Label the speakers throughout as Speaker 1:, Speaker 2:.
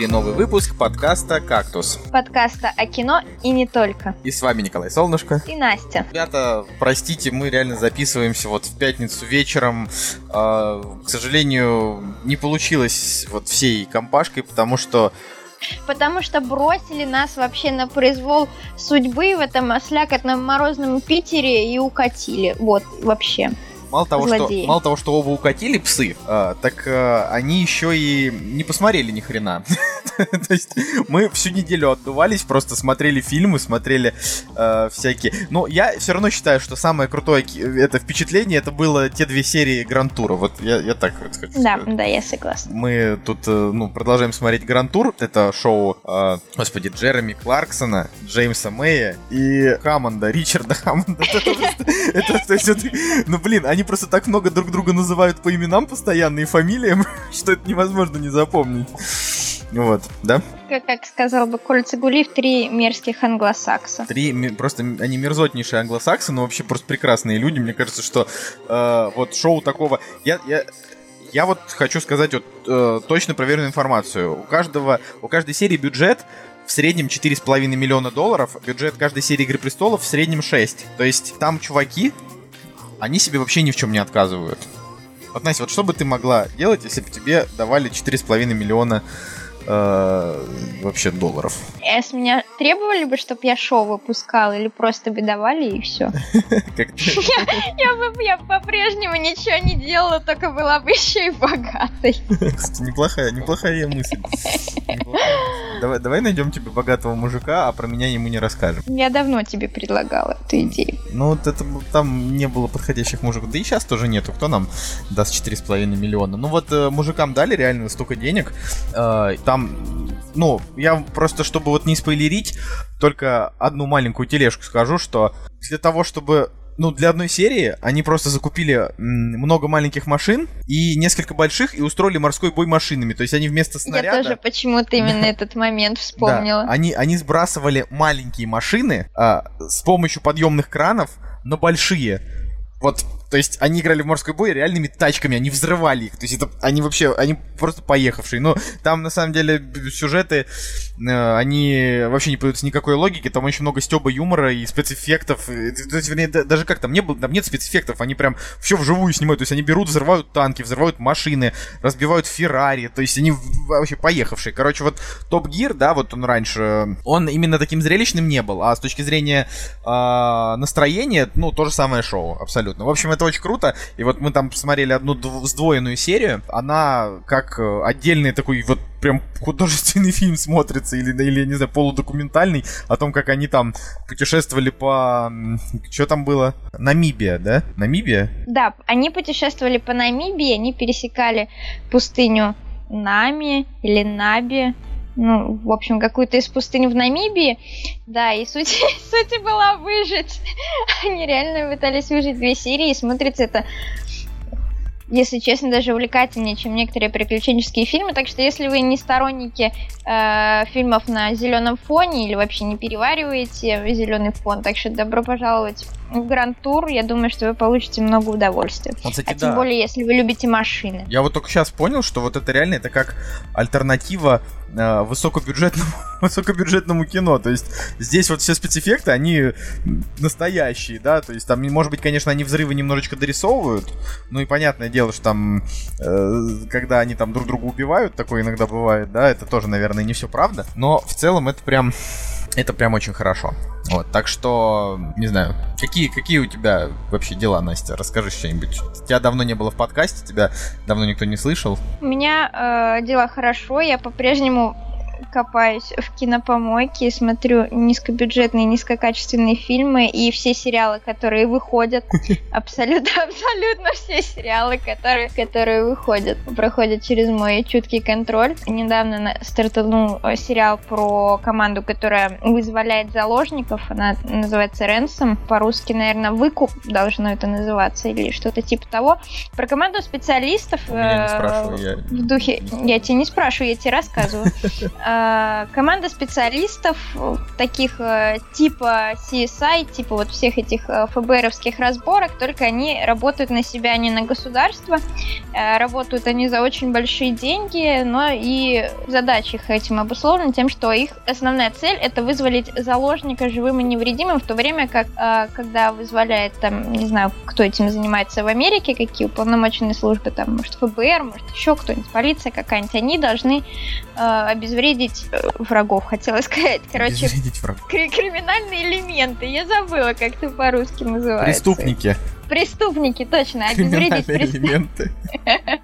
Speaker 1: эфире новый выпуск подкаста «Кактус».
Speaker 2: подкаста о кино и не только.
Speaker 1: И с вами Николай Солнышко.
Speaker 2: И Настя.
Speaker 1: Ребята, простите, мы реально записываемся вот в пятницу вечером. А, к сожалению, не получилось вот всей компашкой, потому что
Speaker 2: Потому что бросили нас вообще на произвол судьбы в этом ослякотном морозном Питере и укатили. Вот, вообще.
Speaker 1: Мало того, что, мало того, что оба укатили псы, а, так а, они еще и не посмотрели ни хрена. То есть мы всю неделю отдувались, просто смотрели фильмы, смотрели э, всякие. Но я все равно считаю, что самое крутое это впечатление это было те две серии Гранд-тура. Вот я, я так вот хочу
Speaker 2: Да,
Speaker 1: сказать.
Speaker 2: да, я согласна.
Speaker 1: Мы тут, э, ну, продолжаем смотреть Гранд Тур. Это шоу, э, господи, Джереми Кларксона, Джеймса Мэя и Хаммонда, Ричарда Хаммонда. Ну, блин, они просто так много друг друга называют по именам постоянно и фамилиям, что это невозможно не запомнить. Вот, да?
Speaker 2: Как, как сказал бы Коль Цигулиев, три мерзких англосакса.
Speaker 1: Три, просто они мерзотнейшие англосаксы, но вообще просто прекрасные люди. Мне кажется, что э, вот шоу такого... Я, я, я вот хочу сказать вот э, точно проверенную информацию. У каждого, у каждой серии бюджет в среднем 4,5 миллиона долларов, бюджет каждой серии Игры Престолов в среднем 6. То есть там чуваки, они себе вообще ни в чем не отказывают. Вот, Настя, вот что бы ты могла делать, если бы тебе давали 4,5 миллиона э, вообще долларов?
Speaker 2: А с меня требовали бы, чтобы я шоу выпускала, или просто бы давали и все. Я бы я по-прежнему ничего не делала, только была бы еще и богатой.
Speaker 1: Кстати, неплохая, неплохая мысль. Давай, давай найдем тебе богатого мужика, а про меня ему не расскажем.
Speaker 2: Я давно тебе предлагала эту идею.
Speaker 1: Ну, вот это там не было подходящих мужиков. Да и сейчас тоже нету. Кто нам даст 4,5 миллиона? Ну вот э, мужикам дали реально столько денег. Э, там, ну, я просто, чтобы вот не спойлерить, только одну маленькую тележку скажу, что для того, чтобы ну, для одной серии они просто закупили много маленьких машин и несколько больших и устроили морской бой машинами. То есть они вместо снаряда...
Speaker 2: Я тоже почему-то именно этот момент вспомнила.
Speaker 1: Да, они, они сбрасывали маленькие машины а, с помощью подъемных кранов на большие. Вот, то есть они играли в морской бой реальными тачками, они взрывали их. То есть это они вообще, они просто поехавшие. Но там на самом деле сюжеты, э, они вообще не подаются никакой логики. Там очень много стеба юмора и спецэффектов. Э, То есть, вернее, да- даже как там не было, там нет спецэффектов, они прям все вживую снимают. То есть они берут, взрывают танки, взрывают машины, разбивают Феррари. То есть они вообще поехавшие. Короче, вот Топ Гир, да, вот он раньше, он именно таким зрелищным не был. А с точки зрения а, настроения, ну, то же самое шоу, абсолютно. В общем, это очень круто. И вот мы там посмотрели одну дв- сдвоенную серию. Она как э, отдельный такой вот прям художественный фильм смотрится, или, или, не знаю, полудокументальный, о том, как они там путешествовали по... Что там было? Намибия, да? Намибия?
Speaker 2: Да, они путешествовали по Намибии, они пересекали пустыню Нами или Наби, ну, в общем, какую-то из пустынь в Намибии. Да, и суть, суть была выжить. Они реально пытались выжить две серии, и смотрится это если честно, даже увлекательнее, чем некоторые приключенческие фильмы. Так что, если вы не сторонники э, фильмов на зеленом фоне или вообще не перевариваете зеленый фон, так что добро пожаловать в Гранд Тур. Я думаю, что вы получите много удовольствия.
Speaker 1: Вот, кстати,
Speaker 2: А тем
Speaker 1: да.
Speaker 2: более, если вы любите машины.
Speaker 1: Я вот только сейчас понял, что вот это реально это как альтернатива э, высокобюджетному, высокобюджетному кино. То есть здесь вот все спецэффекты, они настоящие, да, то есть там, может быть, конечно, они взрывы немножечко дорисовывают, ну и понятное дело, что там, э, когда они там друг друга убивают, такое иногда бывает, да, это тоже, наверное, не все правда, но в целом это прям, это прям очень хорошо. Вот, так что, не знаю, какие, какие у тебя вообще дела, Настя? Расскажи что-нибудь. Тебя давно не было в подкасте, тебя давно никто не слышал.
Speaker 2: У меня э, дела хорошо, я по-прежнему копаюсь в кинопомойке, смотрю низкобюджетные, низкокачественные фильмы и все сериалы, которые выходят, абсолютно, абсолютно все сериалы, которые, которые выходят, проходят через мой чуткий контроль. Недавно стартанул э, сериал про команду, которая вызволяет заложников, она называется Ренсом, по-русски, наверное, выкуп должно это называться или что-то типа того. Про команду специалистов
Speaker 1: э,
Speaker 2: я... в духе... Я тебя не спрашиваю, я тебе рассказываю. Э, команда специалистов таких э, типа CSI, типа вот всех этих ФБРовских разборок, только они работают на себя, а не на государство. Работают они за очень большие деньги, но и задачи их этим обусловлены тем, что их основная цель это вызволить заложника живым и невредимым, в то время как когда вызволяет там, не знаю, кто этим занимается в Америке, какие уполномоченные службы, там, может, ФБР, может, еще кто-нибудь, полиция какая-нибудь, они должны э, обезвредить э, врагов, хотела сказать. Короче, врагов. криминальные элементы. Я забыла, как это по-русски называется.
Speaker 1: Преступники.
Speaker 2: Преступники, точно, обезвредить преступников.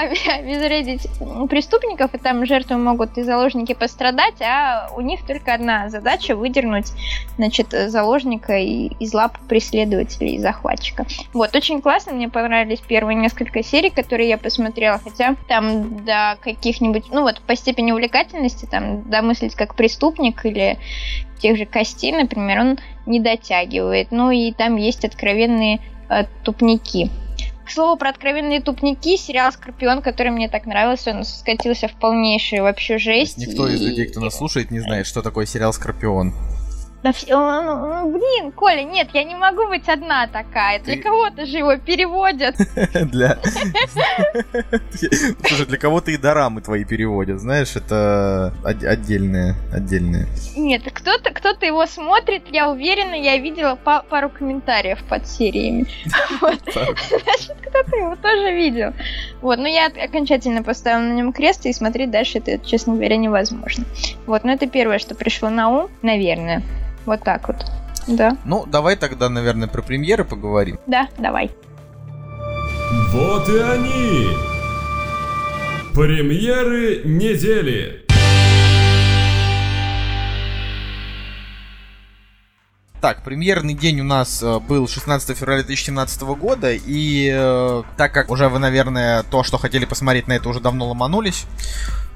Speaker 2: обезвредить преступников, и там жертвы могут и заложники пострадать, а у них только одна задача выдернуть, значит, заложника из лап преследователей и захватчика. Вот, очень классно, мне понравились первые несколько серий, которые я посмотрела, хотя там до каких-нибудь, ну вот, по степени увлекательности, там, домыслить как преступник или тех же костей, например, он не дотягивает. Ну и там есть откровенные э, тупники. К слову, про откровенные тупники, сериал «Скорпион», который мне так нравился, он скатился в полнейшую вообще жесть.
Speaker 1: Никто
Speaker 2: и...
Speaker 1: из людей, кто нас слушает, не знает, что такое сериал «Скорпион».
Speaker 2: Да все, ну, блин, Коля, нет, я не могу быть одна такая. Для кого-то же его переводят.
Speaker 1: Для... Слушай, для кого-то и дорамы твои переводят, знаешь, это отдельные, отдельные.
Speaker 2: Нет, кто-то кто-то его смотрит, я уверена, я видела пару комментариев под сериями. Значит, кто-то его тоже видел. Вот, но я окончательно поставила на нем крест, и смотреть дальше это, честно говоря, невозможно. Вот, но это первое, что пришло на ум, наверное. Вот так вот. Да.
Speaker 1: Ну, давай тогда, наверное, про премьеры поговорим.
Speaker 2: Да, давай.
Speaker 3: Вот и они! Премьеры недели!
Speaker 1: Так, премьерный день у нас э, был 16 февраля 2017 года, и э, так как уже вы, наверное, то, что хотели посмотреть на это, уже давно ломанулись,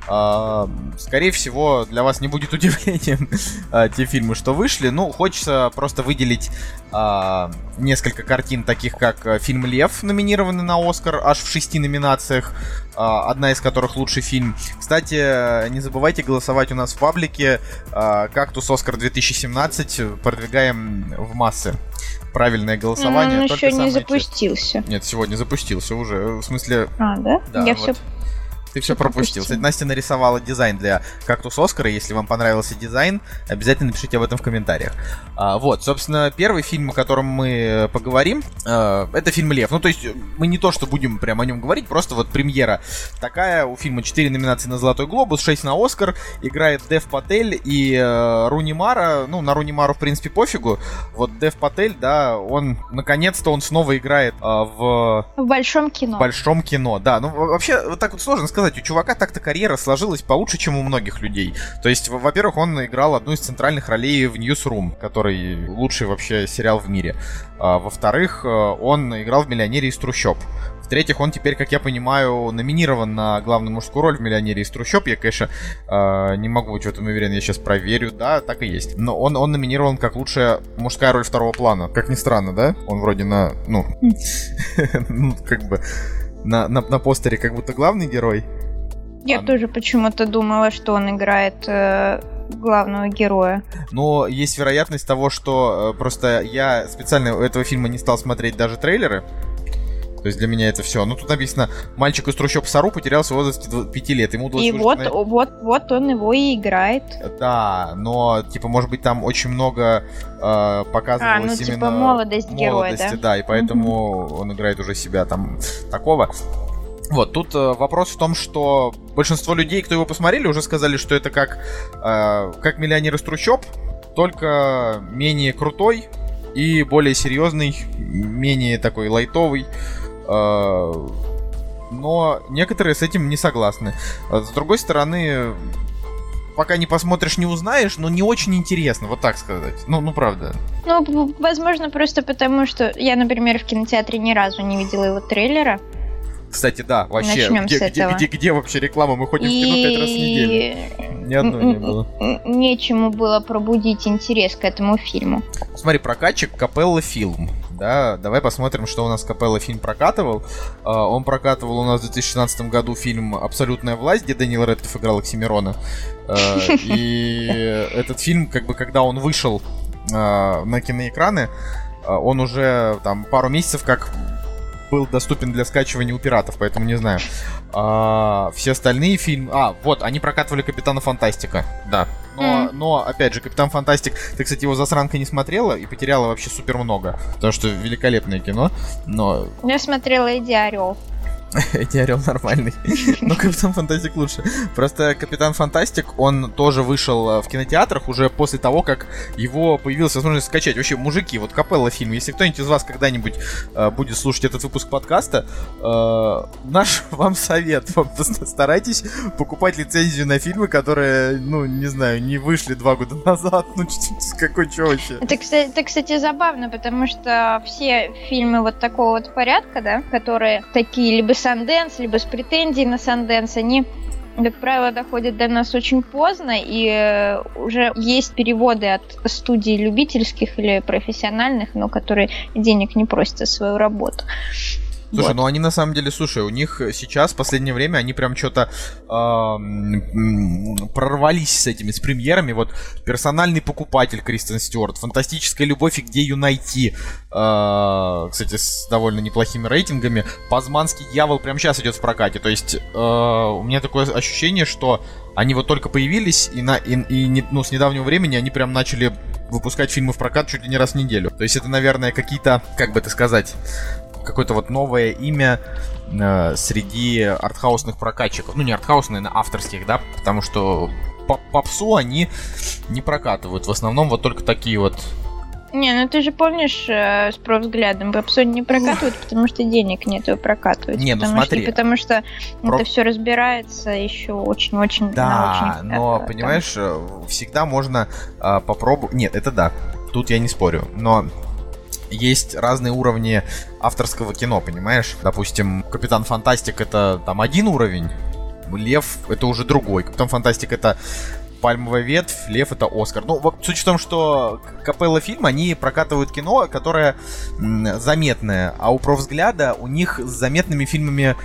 Speaker 1: скорее всего, для вас не будет удивлением а, те фильмы, что вышли. Ну, хочется просто выделить а, несколько картин, таких как э, фильм «Лев», номинированный на «Оскар», аж в шести номинациях, одна из которых лучший фильм. Кстати, не забывайте голосовать у нас в паблике «Кактус Оскар 2017», продвигаем в массы правильное голосование.
Speaker 2: Он еще не запустился.
Speaker 1: Честно. Нет, сегодня запустился уже. В смысле...
Speaker 2: А, да?
Speaker 1: да
Speaker 2: Я вот. все
Speaker 1: ты все пропустил. Кстати, Настя нарисовала дизайн для кактус Оскара. Если вам понравился дизайн, обязательно напишите об этом в комментариях. А, вот, собственно, первый фильм, о котором мы э, поговорим, а, это фильм Лев. Ну, то есть, мы не то, что будем прям о нем говорить, просто вот премьера такая. У фильма 4 номинации на Золотой Глобус, 6 на Оскар. Играет Дев Патель и э, Руни Мара. Ну, на Руни Мару, в принципе, пофигу. Вот Дев Патель, да, он, наконец-то, он снова играет а, в...
Speaker 2: В большом кино.
Speaker 1: В большом кино, да. Ну, вообще, вот так вот сложно сказать сказать, у чувака так-то карьера сложилась получше, чем у многих людей. То есть, во-первых, он играл одну из центральных ролей в Newsroom, который лучший вообще сериал в мире. А, во-вторых, э, он играл в «Миллионере из трущоб». В-третьих, он теперь, как я понимаю, номинирован на главную мужскую роль в «Миллионере из трущоб». Я, конечно, э, не могу быть в этом уверен, я сейчас проверю. Да, так и есть. Но он, он номинирован как лучшая мужская роль второго плана. Как ни странно, да? Он вроде на, ну, ну как бы на, на, на постере как будто главный герой.
Speaker 2: Я а... тоже почему-то думала, что он играет э, главного героя.
Speaker 1: Но есть вероятность того, что э, просто я специально у этого фильма не стал смотреть даже трейлеры. То есть для меня это все. Ну тут написано, мальчик из трущоб Сару потерялся в возрасте 5 лет. Ему
Speaker 2: удалось и вот, на... вот, вот он его и играет.
Speaker 1: Да, но типа может быть там очень много э, показывалось а, ну,
Speaker 2: типа
Speaker 1: именно
Speaker 2: молодость героя, да?
Speaker 1: да, и поэтому mm-hmm. он играет уже себя там такого. Вот, тут э, вопрос в том, что большинство людей, кто его посмотрели, уже сказали, что это как, э, как миллионер из трущоб, только менее крутой и более серьезный, менее такой лайтовый. Э, но некоторые с этим не согласны. С другой стороны, пока не посмотришь, не узнаешь, но не очень интересно, вот так сказать. Ну, ну правда.
Speaker 2: Ну, возможно, просто потому, что я, например, в кинотеатре ни разу не видела его трейлера.
Speaker 1: Кстати, да, вообще,
Speaker 2: Начнем
Speaker 1: где,
Speaker 2: с
Speaker 1: где,
Speaker 2: этого.
Speaker 1: где, где вообще реклама? Мы ходим в кино пять раз в неделю.
Speaker 2: И
Speaker 1: Ни одной не было.
Speaker 2: нечему было пробудить интерес к этому фильму.
Speaker 1: Смотри, прокатчик Капелла фильм. Да, давай посмотрим, что у нас Капелла фильм прокатывал. А, Он прокатывал у нас в 2016 году фильм «Абсолютная власть», где Даниил Редклифф играл Оксимирона. А, И этот фильм, как бы, когда он вышел а, на киноэкраны, он уже там пару месяцев как был доступен для скачивания у пиратов, поэтому не знаю. А, все остальные фильмы... А, вот, они прокатывали Капитана Фантастика, да. Но,
Speaker 2: М.
Speaker 1: но, опять же, Капитан Фантастик, ты, кстати, его засранка не смотрела и потеряла вообще супер много. Потому что великолепное кино, но
Speaker 2: Я смотрела Эдди Орел.
Speaker 1: эти орел нормальный. Но Капитан Фантастик лучше. Просто Капитан Фантастик, он тоже вышел э, в кинотеатрах уже после того, как его появилась возможность скачать. Вообще, мужики, вот Капелла фильм, если кто-нибудь из вас когда-нибудь э, будет слушать этот выпуск подкаста, э, наш вам совет. Вам старайтесь покупать лицензию на фильмы, которые, ну, не знаю, не вышли два года назад. Ну, какой чё вообще?
Speaker 2: Это, кстати, это, кстати, забавно, потому что все фильмы вот такого вот порядка, да, которые такие либо Санденс, либо с претензией на Санденс, они как правило, доходят до нас очень поздно, и э, уже есть переводы от студий любительских или профессиональных, но которые денег не просят за свою работу.
Speaker 1: Слушай,
Speaker 2: Вот.
Speaker 1: ну они на самом деле, слушай, у них сейчас, в последнее время, они прям что-то прорвались с этими, с премьерами. Вот «Персональный покупатель» Кристен Стюарт, «Фантастическая любовь и где ее найти», а, кстати, с довольно неплохими рейтингами. «Пазманский дьявол» прямо сейчас идет в прокате. То есть а, у меня такое ощущение, что они вот только появились, и, на, и, и не- ну, с недавнего времени они прям начали выпускать фильмы в прокат чуть ли не раз в неделю. То есть это, наверное, какие-то, как бы это сказать, какое-то вот новое имя э, среди артхаусных прокатчиков. Ну, не артхаусных, наверное, авторских, да, потому что по попсу они не прокатывают. В основном вот только такие вот.
Speaker 2: Не, ну ты же помнишь э, с профзглядом, Попсу не прокатывают, потому что денег нет его прокатывать.
Speaker 1: Не, ну
Speaker 2: потому
Speaker 1: смотри.
Speaker 2: Что, потому что
Speaker 1: Про-
Speaker 2: это все разбирается еще очень-очень на
Speaker 1: Да,
Speaker 2: очень,
Speaker 1: но,
Speaker 2: э, там.
Speaker 1: понимаешь, э, всегда можно попробовать... Нет, это да, тут я не спорю, но есть разные уровни авторского кино, понимаешь? Допустим, Капитан Фантастик это там один уровень, Лев это уже другой. Капитан Фантастик это пальмовая ветвь, Лев это Оскар. Ну, суть в том, что Капелла фильм, они прокатывают кино, которое заметное, а у профзгляда у них с заметными фильмами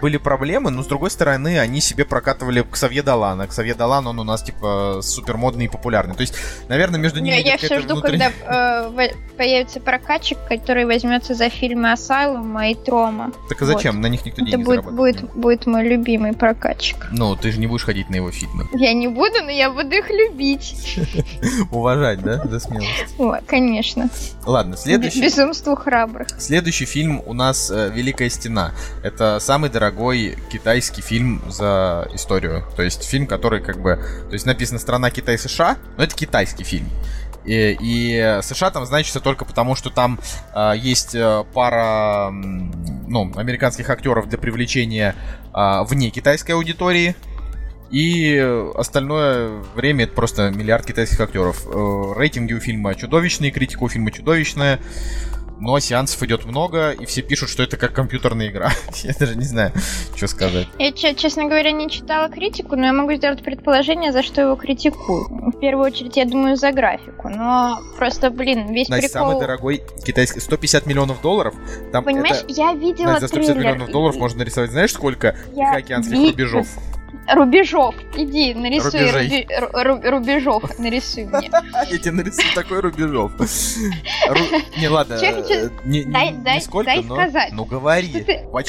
Speaker 1: были проблемы, но с другой стороны, они себе прокатывали Ксавье Далана. Ксавье Далан, он у нас типа супер модный и популярный. То есть, наверное, между ними
Speaker 2: Я, я все жду,
Speaker 1: внутренняя-
Speaker 2: когда э, появится прокатчик, который возьмется за фильмы Асайлума и Трома.
Speaker 1: Так а зачем? На них никто
Speaker 2: Это
Speaker 1: деньги
Speaker 2: будет, будет, будет мой любимый прокатчик.
Speaker 1: Ну, ты же не будешь ходить на его фильмы.
Speaker 2: Я не буду, но я буду их любить.
Speaker 1: Уважать, да, за смелость.
Speaker 2: Конечно.
Speaker 1: Ладно, следующий.
Speaker 2: Безумству храбрых.
Speaker 1: Следующий фильм у нас э, «Великая стена». Это самый дорогой китайский фильм за историю. То есть фильм, который как бы... То есть написано «Страна Китай-США», но это китайский фильм. И, и США там значится только потому, что там э, есть пара ну, американских актеров для привлечения э, вне китайской аудитории. И остальное время это просто миллиард китайских актеров. Э, Рейтинги у фильма чудовищные, критика у фильма чудовищная. Но сеансов идет много, и все пишут, что это как компьютерная игра. Я даже не знаю, что сказать.
Speaker 2: Я, че- честно говоря, не читала критику, но я могу сделать предположение, за что его критикуют. В первую очередь, я думаю, за графику. Но просто, блин, весь
Speaker 1: Настя,
Speaker 2: прикол...
Speaker 1: самый дорогой китайский... 150 миллионов долларов. Там
Speaker 2: Понимаешь,
Speaker 1: это...
Speaker 2: я видела
Speaker 1: Настя, за 150
Speaker 2: трейлер.
Speaker 1: миллионов долларов
Speaker 2: и-
Speaker 1: можно нарисовать, знаешь, сколько
Speaker 2: Я
Speaker 1: Тихоокеанских
Speaker 2: ви-
Speaker 1: рубежов?
Speaker 2: Рубежов. Иди, нарисуй руби- ру- ру- рубежов. Нарисуй мне.
Speaker 1: Я тебе нарисую такой рубежов. Ру- Не, ладно. Э, не-
Speaker 2: дай
Speaker 1: но-. Ну, говори.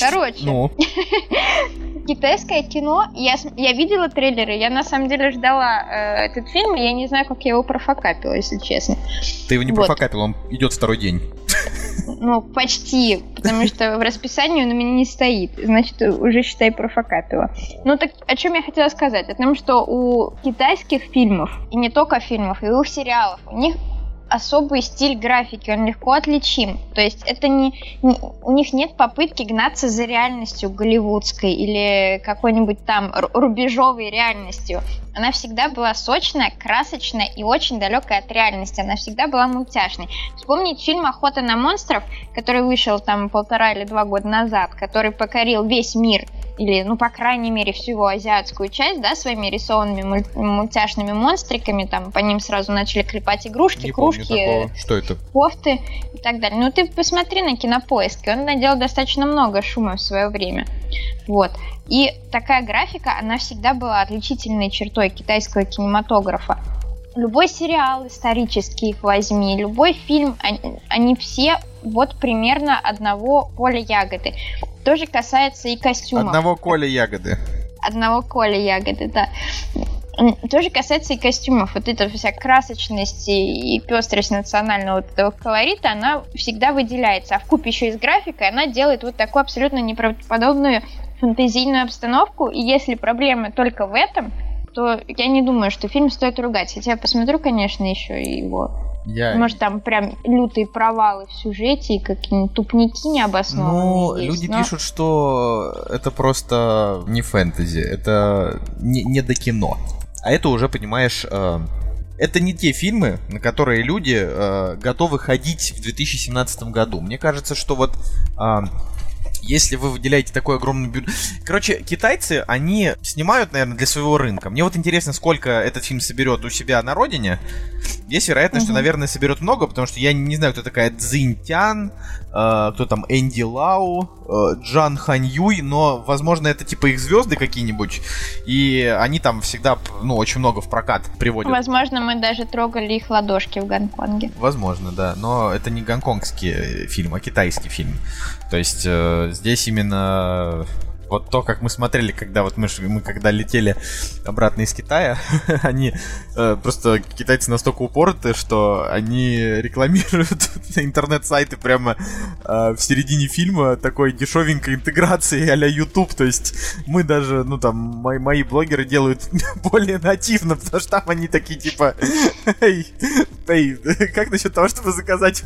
Speaker 2: Короче.
Speaker 1: Ну,
Speaker 2: Китайское кино, я, я видела трейлеры, я на самом деле ждала э, этот фильм, и я не знаю, как я его профокапила, если честно.
Speaker 1: ты его не
Speaker 2: Вот.
Speaker 1: профокапил, он идет второй день.
Speaker 2: Ну, почти, потому что в расписании он у меня не стоит, значит, уже, считай, профокапила. Ну, так о чем я хотела сказать? О том, что у китайских фильмов, и не только фильмов, и у сериалов, у них особый стиль графики, он легко отличим. То есть это не, не у них нет попытки гнаться за реальностью голливудской или какой-нибудь там рубежовой реальностью. Она всегда была сочная, красочная и очень далекая от реальности. Она всегда была мультяшной. Вспомнить фильм «Охота на монстров», который вышел там полтора или два года назад, который покорил весь мир или, ну, по крайней мере, всю его азиатскую часть, да, своими рисованными муль- мультяшными монстриками, там, по ним сразу начали клепать игрушки,
Speaker 1: Не
Speaker 2: кружки,
Speaker 1: такого. Что это?
Speaker 2: кофты и так далее. Ну, ты посмотри на кинопоиске, он наделал достаточно много шума в свое время. Вот. И такая графика, она всегда была отличительной чертой китайского кинематографа. Любой сериал исторический их возьми, любой фильм, они, они все вот примерно одного поля ягоды. Тоже касается и костюмов.
Speaker 1: Одного Коля ягоды.
Speaker 2: Одного Коля ягоды, да. Тоже касается и костюмов. Вот эта вся красочность и и пестрость национального вот этого колорита, она всегда выделяется. А в купе еще и с графикой она делает вот такую абсолютно неправдоподобную фантазийную обстановку. И если проблема только в этом, то я не думаю, что фильм стоит ругать. Хотя я посмотрю, конечно, еще и его.
Speaker 1: Я...
Speaker 2: Может, там прям лютые провалы в сюжете и какие-нибудь тупники необоснованные
Speaker 1: Ну,
Speaker 2: есть,
Speaker 1: люди
Speaker 2: но-
Speaker 1: пишут, что это просто не фэнтези, это не, не до кино. А это уже, понимаешь, э, это не те фильмы, на которые люди э, готовы ходить в 2017 году. Мне кажется, что вот а, если вы выделяете такой огромный бюджет... Короче, китайцы, они снимают, наверное, для своего рынка. Мне вот интересно, сколько этот фильм соберет у себя на родине. Есть вероятность, что,
Speaker 2: Мгм.
Speaker 1: наверное, соберет много, потому что я не знаю, кто такая Цзиньтян, э, кто там Энди Лау, э, Джан Хань Юй, но, возможно, это типа их звезды какие-нибудь, и они там всегда, ну, очень много в прокат приводят.
Speaker 2: Возможно, мы даже трогали их ладошки в Гонконге.
Speaker 1: Возможно, да, но это не гонконгский фильм, а китайский фильм. То есть э, здесь именно вот то, как мы смотрели, когда вот мы, мы когда летели обратно из Китая, они э, просто китайцы настолько упорты, что они рекламируют интернет-сайты прямо э, в середине фильма такой дешевенькой интеграции а-ля YouTube. То есть мы даже, ну там, мои, мои блогеры делают более нативно, потому что там они такие типа, эй, эй, как насчет того, чтобы заказать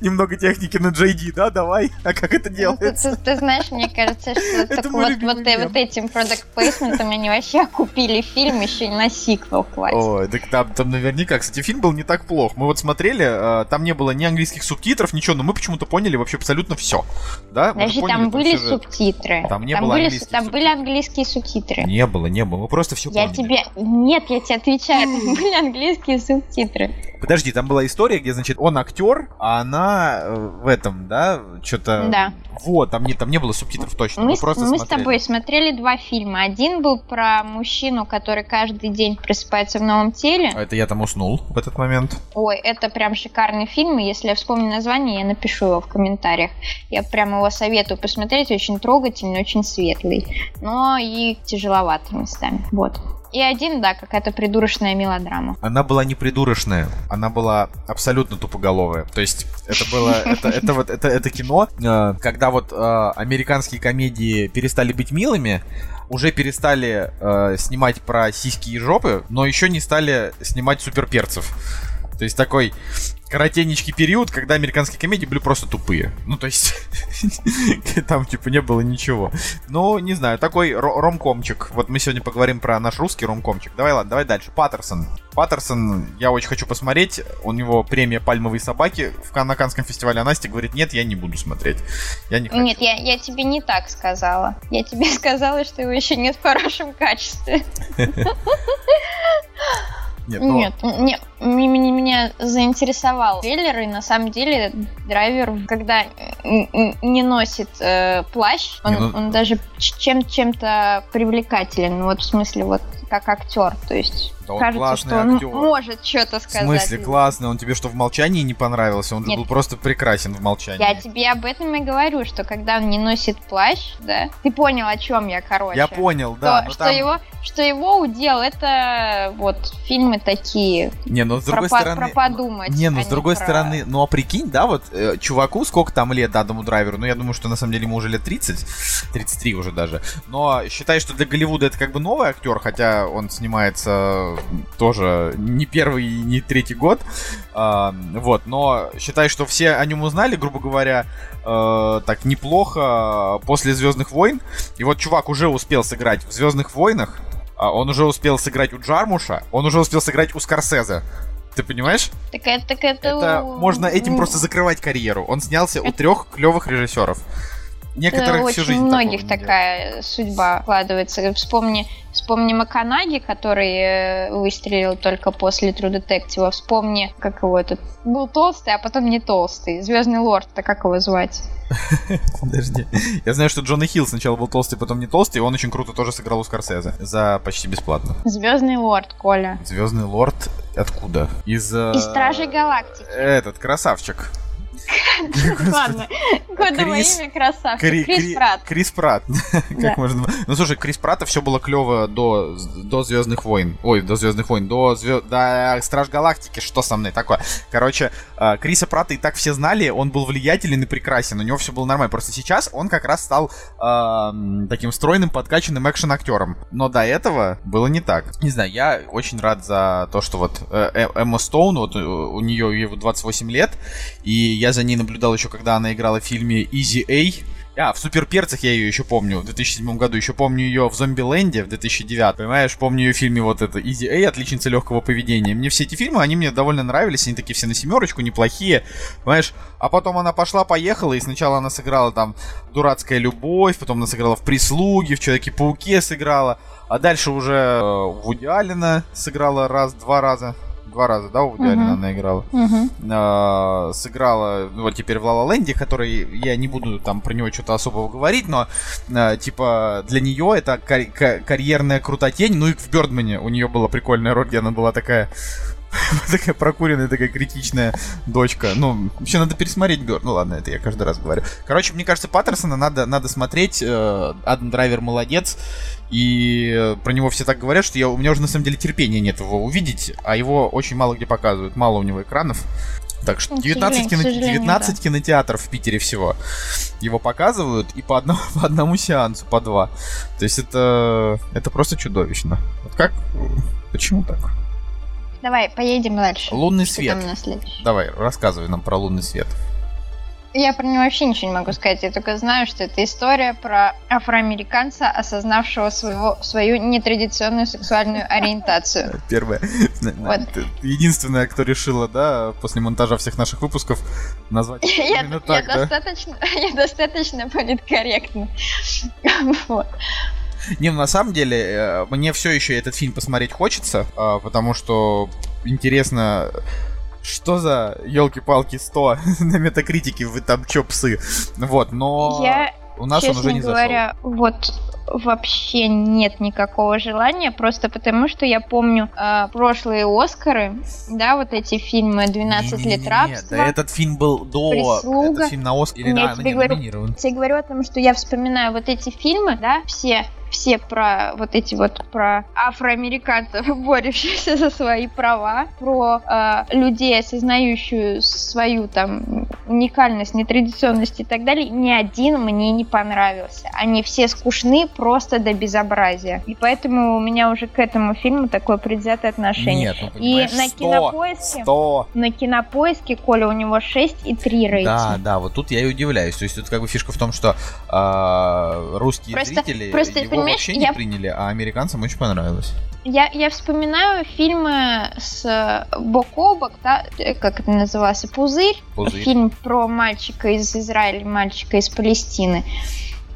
Speaker 1: немного техники на JD, да, давай, а как это
Speaker 2: Ну, Ты,
Speaker 1: делается?
Speaker 2: ты- ты знаешь, мне кажется, что
Speaker 1: Это
Speaker 2: вот, вот, э- вот этим продукт плейсментом они вообще купили фильм, еще и на сиквел хватит.
Speaker 1: Ой, так там, там наверняка, кстати, фильм был не так плох. Мы вот смотрели, э, там не было ни английских субтитров, ничего, но мы почему-то поняли вообще абсолютно все. Да?
Speaker 2: Подожди,
Speaker 1: поняли
Speaker 2: там были
Speaker 1: сюжет.
Speaker 2: субтитры.
Speaker 1: Там не было
Speaker 2: были,
Speaker 1: английских
Speaker 2: там были
Speaker 1: субтитров.
Speaker 2: английские субтитры.
Speaker 1: Не было, не было. Мы просто все
Speaker 2: Я
Speaker 1: поняли.
Speaker 2: тебе... Нет, я тебе отвечаю, там были английские субтитры.
Speaker 1: Подожди, там была история, где, значит, он актер, а она э, в этом, да, что-то.
Speaker 2: Да.
Speaker 1: Вот, там не, там не было субтитров точно.
Speaker 2: Мы,
Speaker 1: Мы,
Speaker 2: с-
Speaker 1: просто
Speaker 2: мы с тобой смотрели два фильма. Один был про мужчину, который каждый день просыпается в новом теле.
Speaker 1: А это я там уснул в этот момент.
Speaker 2: Ой, это прям шикарный фильм, если я вспомню название, я напишу его в комментариях. Я прям его советую посмотреть, очень трогательный, очень светлый, но и тяжеловатый местами. Вот. И один, да, какая-то придурочная мелодрама.
Speaker 1: Она была не придурочная, она была абсолютно тупоголовая. То есть это было, это, это вот, это, это кино, э, когда вот э, американские комедии перестали быть милыми, уже перестали э, снимать про сиськи и жопы, но еще не стали снимать суперперцев. То есть такой коротенечкий период, когда американские комедии были просто тупые. Ну, то есть, там, типа, не было ничего. Ну, не знаю, такой ро- ромкомчик. Вот мы сегодня поговорим про наш русский ромкомчик. Давай, ладно, давай дальше. Паттерсон. Паттерсон, я очень хочу посмотреть. У него премия «Пальмовые собаки» в Кан- на Канском фестивале. А Настя говорит, нет, я не буду смотреть. Я не хочу.
Speaker 2: Нет, я, я тебе не так сказала. Я тебе сказала, что его еще нет в хорошем качестве.
Speaker 1: Нет, ну,
Speaker 2: Нет, не, меня, меня заинтересовал трейлер, и на самом деле драйвер, когда не носит э, плащ, он,
Speaker 1: Не, ну-
Speaker 2: он даже чем-то привлекателен, вот в смысле вот как актер, то есть
Speaker 1: Да он
Speaker 2: кажется,
Speaker 1: классный
Speaker 2: что он
Speaker 1: актер.
Speaker 2: может что-то
Speaker 1: В
Speaker 2: сказать.
Speaker 1: смысле, классно? Он тебе что, в молчании не понравился? Он же
Speaker 2: Нет.
Speaker 1: был просто прекрасен в молчании.
Speaker 2: Я тебе об этом и говорю, что когда он не носит плащ, да, ты понял, о чем я, короче.
Speaker 1: Я понял, да.
Speaker 2: что,
Speaker 1: но
Speaker 2: что
Speaker 1: там-
Speaker 2: его, что его удел это вот фильмы такие
Speaker 1: Не, ну с
Speaker 2: про,
Speaker 1: другой
Speaker 2: по-
Speaker 1: стороны...
Speaker 2: про подумать.
Speaker 1: Не, ну
Speaker 2: а
Speaker 1: с другой
Speaker 2: про-
Speaker 1: стороны, ну а прикинь, да, вот э, чуваку сколько там лет Адаму Драйверу, ну я думаю, что на самом деле ему уже лет 30, 33 уже даже. Но считай, что для Голливуда это как бы новый актер, хотя он снимается тоже не первый и не третий год. А, вот, но считай, что все о нем узнали, грубо говоря, э, так неплохо после Звездных войн. И вот чувак уже успел сыграть в Звездных войнах, а он уже успел сыграть у Джармуша, он уже успел сыграть у Скорсезе. Ты понимаешь?
Speaker 2: Так это, так это...
Speaker 1: Это можно этим просто закрывать карьеру. Он снялся у трех клевых режиссеров. Некоторых всю жизнь
Speaker 2: многих такая судьба складывается. Вспомни, вспомни Маканаги, который э, выстрелил только после True Detective. Вспомни, как его этот был толстый, а потом не толстый. Звездный лорд-то как его звать?
Speaker 1: Подожди. Я знаю, что Джона Хилл сначала был толстый, потом не толстый, и он очень круто тоже сыграл у Скорсезе. За почти бесплатно.
Speaker 2: Звездный лорд, Коля.
Speaker 1: Звездный лорд откуда? Из... э,
Speaker 2: Из Стражей Галактики.
Speaker 1: Этот, красавчик.
Speaker 2: Ладно, кодовое имя красавчик.
Speaker 1: Кри-
Speaker 2: Крис
Speaker 1: Кри-
Speaker 2: Пратт.
Speaker 1: Крис Пратт.
Speaker 2: Да.
Speaker 1: Как можно... Ну, слушай, Крис Пратта все было клево до, до Звездных войн. Ой, до Звездных войн, до, звё- до Страж Галактики. Что со мной такое? Короче, э, Криса Пратта и так все знали, он был влиятелен и прекрасен, у него все было нормально. Просто сейчас он как раз стал эм, таким стройным, подкачанным экшен-актером. Но до этого было не так. Не знаю, я очень рад за то, что вот э, э, Эмма Стоун, вот э, у нее вот 28 лет, и я за ней наблюдал еще, когда она играла в фильме Easy A. А, в Супер Перцах я ее еще помню, в 2007 году. Еще помню ее в Зомбиленде в 2009. Понимаешь, помню ее в фильме вот это Easy A, отличница легкого поведения. Мне все эти фильмы, они мне довольно нравились, они такие все на семерочку, неплохие. Понимаешь, а потом она пошла-поехала, и сначала она сыграла там «Дурацкая любовь», потом она сыграла в «Прислуге», в «Человеке-пауке» сыграла. А дальше уже э, Вуди Аллена сыграла раз, два раза. Два раза, да, у
Speaker 2: Мгм.
Speaker 1: Аллена она играла
Speaker 2: Мгм.
Speaker 1: э, сыграла ну, вот теперь в Ла Ленде, который я не буду там про него что-то особого говорить, но э, типа для нее это кар- ка- карьерная крутотень. Ну и в Бёрдмане у нее была прикольная роль, где она была такая такая прокуренная, такая критичная дочка. Ну, вообще надо пересмотреть Бёрд. Ну ладно, это я каждый раз говорю. Короче, мне кажется, Паттерсона надо, надо смотреть. Э, Адам Драйвер молодец. И про него все так говорят, что я, у меня уже на самом деле терпения нет его увидеть, а его очень мало где показывают. Мало у него экранов. Так что
Speaker 2: Ну, к
Speaker 1: 19,
Speaker 2: сожалению,
Speaker 1: кино-
Speaker 2: к сожалению,
Speaker 1: 19 кинотеатров в Питере всего его показывают, и по одному, по одному сеансу, по два. То есть это, это просто чудовищно. Вот как? Почему так?
Speaker 2: Давай, поедем дальше.
Speaker 1: Лунный
Speaker 2: Что
Speaker 1: свет. Давай, рассказывай нам про лунный свет.
Speaker 2: Я про него вообще ничего не могу сказать. Я только знаю, что это история про афроамериканца, осознавшего своего, свою нетрадиционную сексуальную ориентацию.
Speaker 1: Первое.
Speaker 2: Вот.
Speaker 1: Ты Единственная, кто решила, да, после монтажа всех наших выпусков назвать
Speaker 2: Я,
Speaker 1: именно
Speaker 2: я
Speaker 1: так, да?
Speaker 2: достаточно, я достаточно политкорректна. Вот.
Speaker 1: Не, на самом деле, э, мне все еще этот фильм посмотреть хочется, а, потому что интересно, что за елки-палки 100 на метакритике, вы там чё, псы? Вот, но
Speaker 2: Я,
Speaker 1: у нас он уже не
Speaker 2: говоря, вот вообще нет никакого желания, просто потому что я помню э, прошлые Оскары, да, вот эти фильмы
Speaker 1: зашел.
Speaker 2: «12
Speaker 1: Не-не-не-не,
Speaker 2: лет рабства».
Speaker 1: Да этот фильм был до...
Speaker 2: «Прислуга».
Speaker 1: Этот фильм на Оскар... Или
Speaker 2: Я тебе
Speaker 1: не,
Speaker 2: говорю,
Speaker 1: номинирован.
Speaker 2: Я говорю о том, что я вспоминаю вот эти фильмы, да, все все про вот эти вот про афроамериканцев, борющихся за свои права, про э, людей, осознающую свою там уникальность, нетрадиционность и так далее. Ни один мне не понравился. Они все скучны просто до безобразия. И поэтому у меня уже к этому фильму такое предвзятое отношение.
Speaker 1: Нет, ну,
Speaker 2: И на
Speaker 1: 100,
Speaker 2: кинопоиске,
Speaker 1: 100.
Speaker 2: на кинопоиске, Коля, у него 6 и 3 рейтинг.
Speaker 1: Да, да, вот тут я и удивляюсь. То есть тут как бы фишка в том, что а, русские
Speaker 2: Просто-
Speaker 1: зрители
Speaker 2: просто,
Speaker 1: его
Speaker 2: понимаешь,
Speaker 1: вообще не
Speaker 2: я-
Speaker 1: приняли, а американцам очень понравилось.
Speaker 2: Я, я вспоминаю фильмы с э, бок о бок, да, э, как это назывался, «Пузырь».
Speaker 1: Пузырь.
Speaker 2: Фильм про мальчика из Израиля, мальчика из Палестины.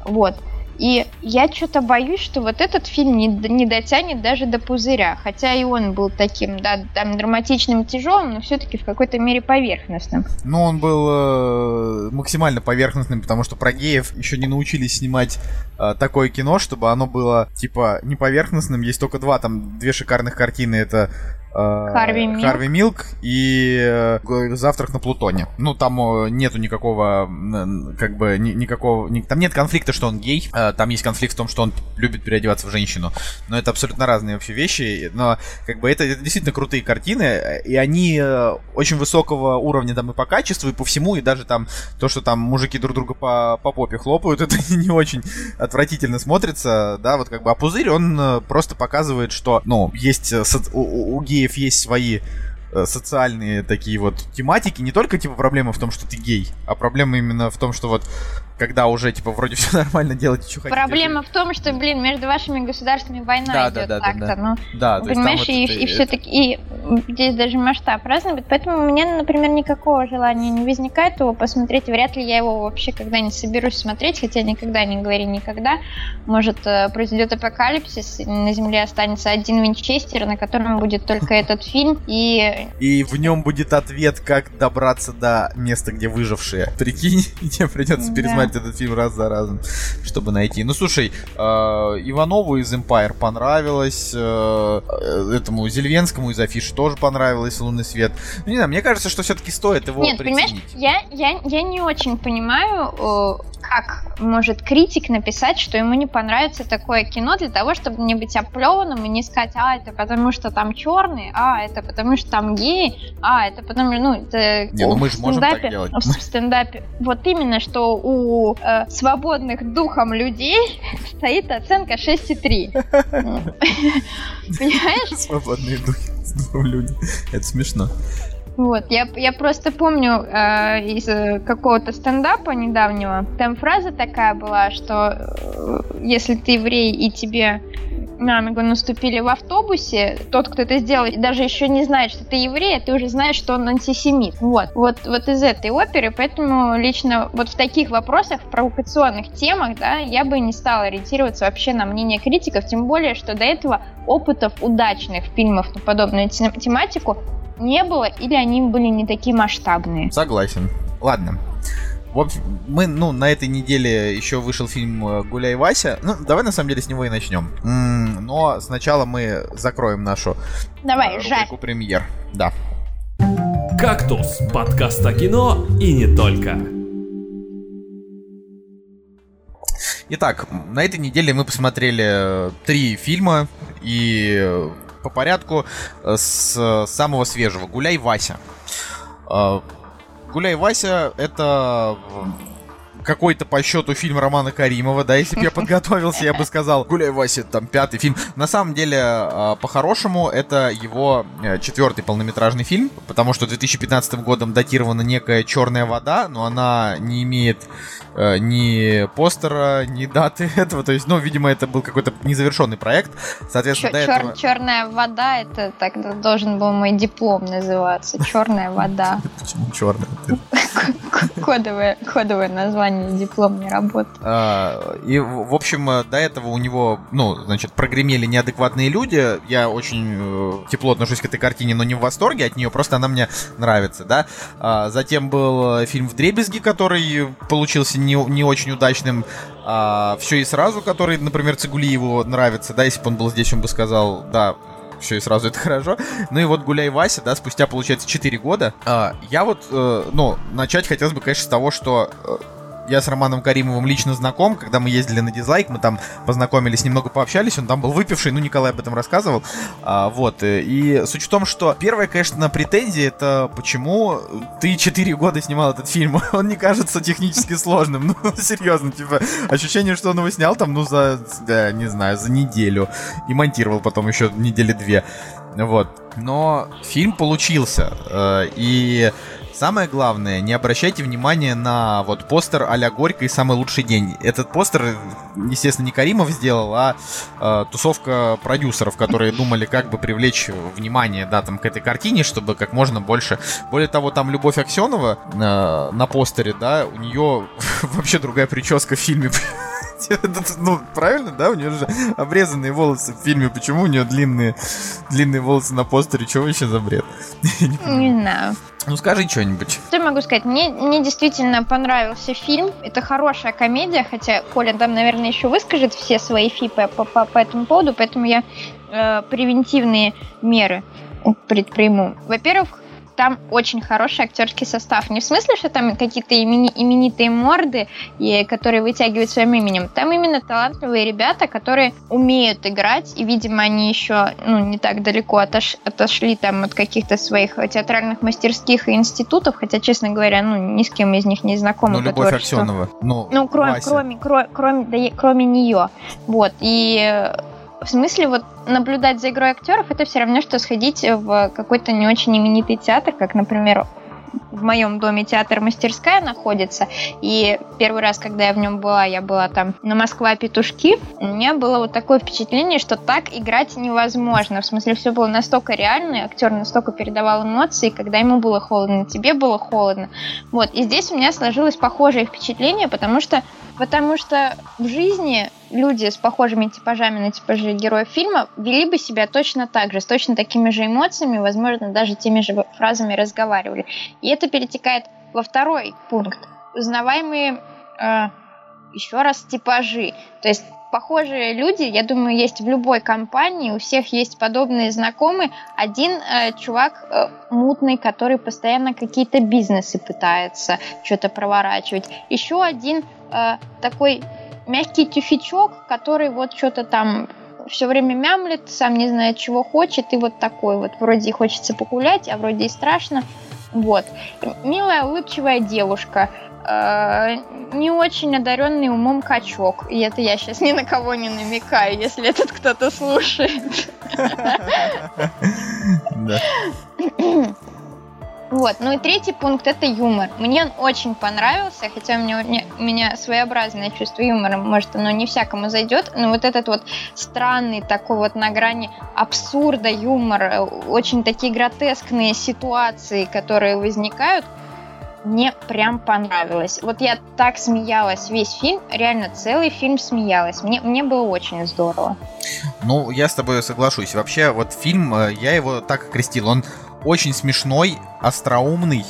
Speaker 2: Вот. И я что-то боюсь, что вот этот фильм не, не дотянет даже до пузыря. Хотя и он был таким, да, там драматичным, тяжелым, но все-таки в какой-то мере поверхностным.
Speaker 1: Ну, он был э, максимально поверхностным, потому что про геев еще не научились снимать э, такое кино, чтобы оно было, типа, не поверхностным. Есть только два, там, две шикарных картины. Это
Speaker 2: Харви Милк.
Speaker 1: Харви Милк и э, Завтрак на Плутоне. Ну, там э, нету никакого, как бы, ни- никакого... ни- там нет конфликта, что он гей. Э, Там есть конфликт в том, что он любит переодеваться в женщину. Но это абсолютно разные вообще вещи. Но, как бы, это, это действительно крутые картины. э, И они очень высокого уровня там и по качеству, и по всему. И даже там то, что там мужики друг друга по, по попе хлопают, это не очень отвратительно смотрится, да, вот как бы, а пузырь, он просто показывает, что, ну, есть, со- у, у- у геев есть свои э, социальные такие вот тематики, не только, типа, проблема в том, что ты гей, а проблема именно в том, что вот, когда уже, типа, вроде все нормально, делайте, что хотите.
Speaker 2: Проблема в том, что, блин, между вашими государствами война
Speaker 1: Да, да,
Speaker 2: идет
Speaker 1: да, да,
Speaker 2: так-то,
Speaker 1: да.
Speaker 2: ну.
Speaker 1: Да, есть там
Speaker 2: Понимаешь,
Speaker 1: вот
Speaker 2: и,
Speaker 1: это-
Speaker 2: и все-таки и здесь даже масштаб разный, поэтому у меня, например, никакого желания не возникает его посмотреть. Вряд ли я его вообще когда-нибудь соберусь смотреть, хотя никогда не говори никогда. Может, э, произойдет апокалипсис, и на Земле останется один Винчестер, на котором будет только этот фильм, и
Speaker 1: И в нем будет ответ, как добраться до места, где выжившие. Прикинь, и тебе придется
Speaker 2: Да.
Speaker 1: Пересмотреть этот фильм раз за разом, чтобы найти. Ну слушай, э, Иванову из Empire понравилось, э, э, этому Зельвенскому из Афиши тоже понравилось Лунный свет. Ну, не знаю, мне кажется, что все-таки стоит его
Speaker 2: Нет, понимаешь, я, я, я не очень понимаю, э, как может критик написать, что ему не понравится такое кино для того, чтобы не быть оплеванным и не сказать, а, это потому что там черные, а, это потому что там геи, а, это потому ну, это
Speaker 1: Не, ну мы же можем так делать.
Speaker 2: В стендапе. Вот именно, что у э, свободных духом людей стоит оценка 6,3. Понимаешь?
Speaker 1: Свободные духи, люди. Это смешно.
Speaker 2: Вот, я, я просто помню э, из э, какого-то стендапа недавнего, там фраза такая была, что э, если ты еврей и тебе на ногу наступили в автобусе, тот, кто это сделал, даже еще не знает, что ты еврей, а ты уже знаешь, что он антисемит. Вот, вот, вот из этой оперы, поэтому лично вот в таких вопросах, в провокационных темах, да, я бы не стала ориентироваться вообще на мнение критиков, тем более, что до этого опытов удачных фильмов на подобную те- тематику не было, или они были не такие масштабные.
Speaker 1: Согласен. Ладно. В общем, мы, ну, на этой неделе еще вышел фильм э, «Гуляй, Вася». Ну, давай, на самом деле, с него и начнем. Но сначала мы закроем нашу
Speaker 2: Давай,
Speaker 1: э, рубрику премьер. Да.
Speaker 3: «Кактус» — подкаст о кино и не только.
Speaker 1: Итак, на этой неделе мы посмотрели э, три фильма и по порядку с самого свежего. «Гуляй, Вася». «Гуляй, Вася» — это какой-то по счету фильм Романа Каримова, да, если бы я подготовился, я бы сказал, «Гуляй, Вася», там, пятый фильм. На самом деле, э, по-хорошему, это его э, четвертый полнометражный фильм, потому что 2015 годом датирована некая «Черная вода», но она не имеет э, ни постера, ни даты этого, то есть, ну, видимо, это был какой-то незавершенный проект, соответственно, до этого...
Speaker 2: Черная вода, это так должен был мой диплом называться. Черная вода.
Speaker 1: Почему?
Speaker 2: Кодовое, кодовое название дипломной работы.
Speaker 1: А, И, в общем, э, до этого у него, ну, значит, прогремели неадекватные люди. Я очень э, тепло отношусь к этой картине, но не в восторге от нее, просто она мне нравится, да. А, Затем был э, фильм в дребезги, который получился не, не очень удачным. Все и сразу, который, например, Цигулиеву нравится, да, если бы он был здесь, он бы сказал, да, все и сразу это хорошо. Ну и вот Гуляй Вася, да, спустя, получается, 4 года. а, я вот, ну, начать хотелось бы, конечно, с того, что я с Романом Каримовым лично знаком, когда мы ездили на дизлайк, мы там познакомились, немного пообщались, он там был выпивший, ну, Николай об этом рассказывал, А, вот, э, и суть в том, что первая, конечно, претензия, это почему ты 4 года снимал этот фильм, он не кажется технически сложным, ну, серьезно, типа, ощущение, что он его снял там, ну, за, да, не знаю, за неделю, и монтировал потом еще недели две, вот, но фильм получился, э, и Самое главное, не обращайте внимания на вот постер а-ля Горько и «Самый лучший день». Этот постер, естественно, не Каримов сделал, а э, тусовка продюсеров, которые думали, как бы привлечь внимание, да, там, к этой картине, чтобы как можно больше... Более того, там Любовь Аксенова э, на постере, да, у нее вообще другая прическа в фильме. Ну, правильно, да? У нее же обрезанные волосы в фильме. Почему у нее длинные, длинные волосы на постере? Чего еще за бред? Не
Speaker 2: знаю.
Speaker 1: Ну, скажи что-нибудь.
Speaker 2: Что я могу сказать? Мне, мне действительно понравился фильм. Это хорошая комедия, хотя Коля там, наверное, еще выскажет все свои фи по, по, по- по этому поводу, поэтому я э, превентивные меры предприму. Во-первых, там очень хороший актерский состав. Не в смысле, что там какие-то имени, именитые морды, и, которые вытягивают своим именем. Там именно талантливые ребята, которые умеют играть, и, видимо, они еще ну, не так далеко отош, отошли там от каких-то своих театральных мастерских и институтов, хотя, честно говоря, ну, ни с кем из них не знакома.
Speaker 1: Ну, Любовь Аксенова.
Speaker 2: Ну, ну кроме, кроме, кроме, кроме, да, кроме нее. Вот. И в смысле, вот наблюдать за игрой актеров это все равно, что сходить в какой-то не очень именитый театр, как, например, в моем доме театр-мастерская находится. И первый раз, когда я в нем была, я была там на Москва-петушки. У меня было вот такое впечатление, что так играть невозможно. В смысле, все было настолько реально, актер настолько передавал эмоции, когда ему было холодно, тебе было холодно. Вот. И здесь у меня сложилось похожее впечатление, потому что Потому что в жизни люди с похожими типажами на типажи героев фильма вели бы себя точно так же, с точно такими же эмоциями, возможно, даже теми же фразами разговаривали. И это перетекает во второй пункт. Узнаваемые э, еще раз типажи. То есть похожие люди, я думаю, есть в любой компании, у всех есть подобные знакомые. Один э, чувак э, мутный, который постоянно какие-то бизнесы пытается что-то проворачивать. Еще один э, такой мягкий тюфячок, который вот что-то там все время мямлет, сам не знает, чего хочет, и вот такой вот. Вроде и хочется погулять, а вроде и страшно. Вот. Милая, улыбчивая девушка. Э, не очень одаренный умом качок. И это я сейчас ни на кого не намекаю, если этот кто-то слушает. Вот, ну и третий пункт это юмор. Мне он очень понравился, хотя у меня, у меня своеобразное чувство юмора, может, оно не всякому зайдет, но вот этот вот странный такой вот на грани абсурда юмор, очень такие гротескные ситуации, которые возникают, мне прям понравилось. Вот я так смеялась весь фильм, реально целый фильм смеялась. Мне, мне было очень здорово.
Speaker 1: Ну, я с тобой соглашусь. Вообще, вот фильм, э, я его так окрестил. Он очень смешной, остроумный.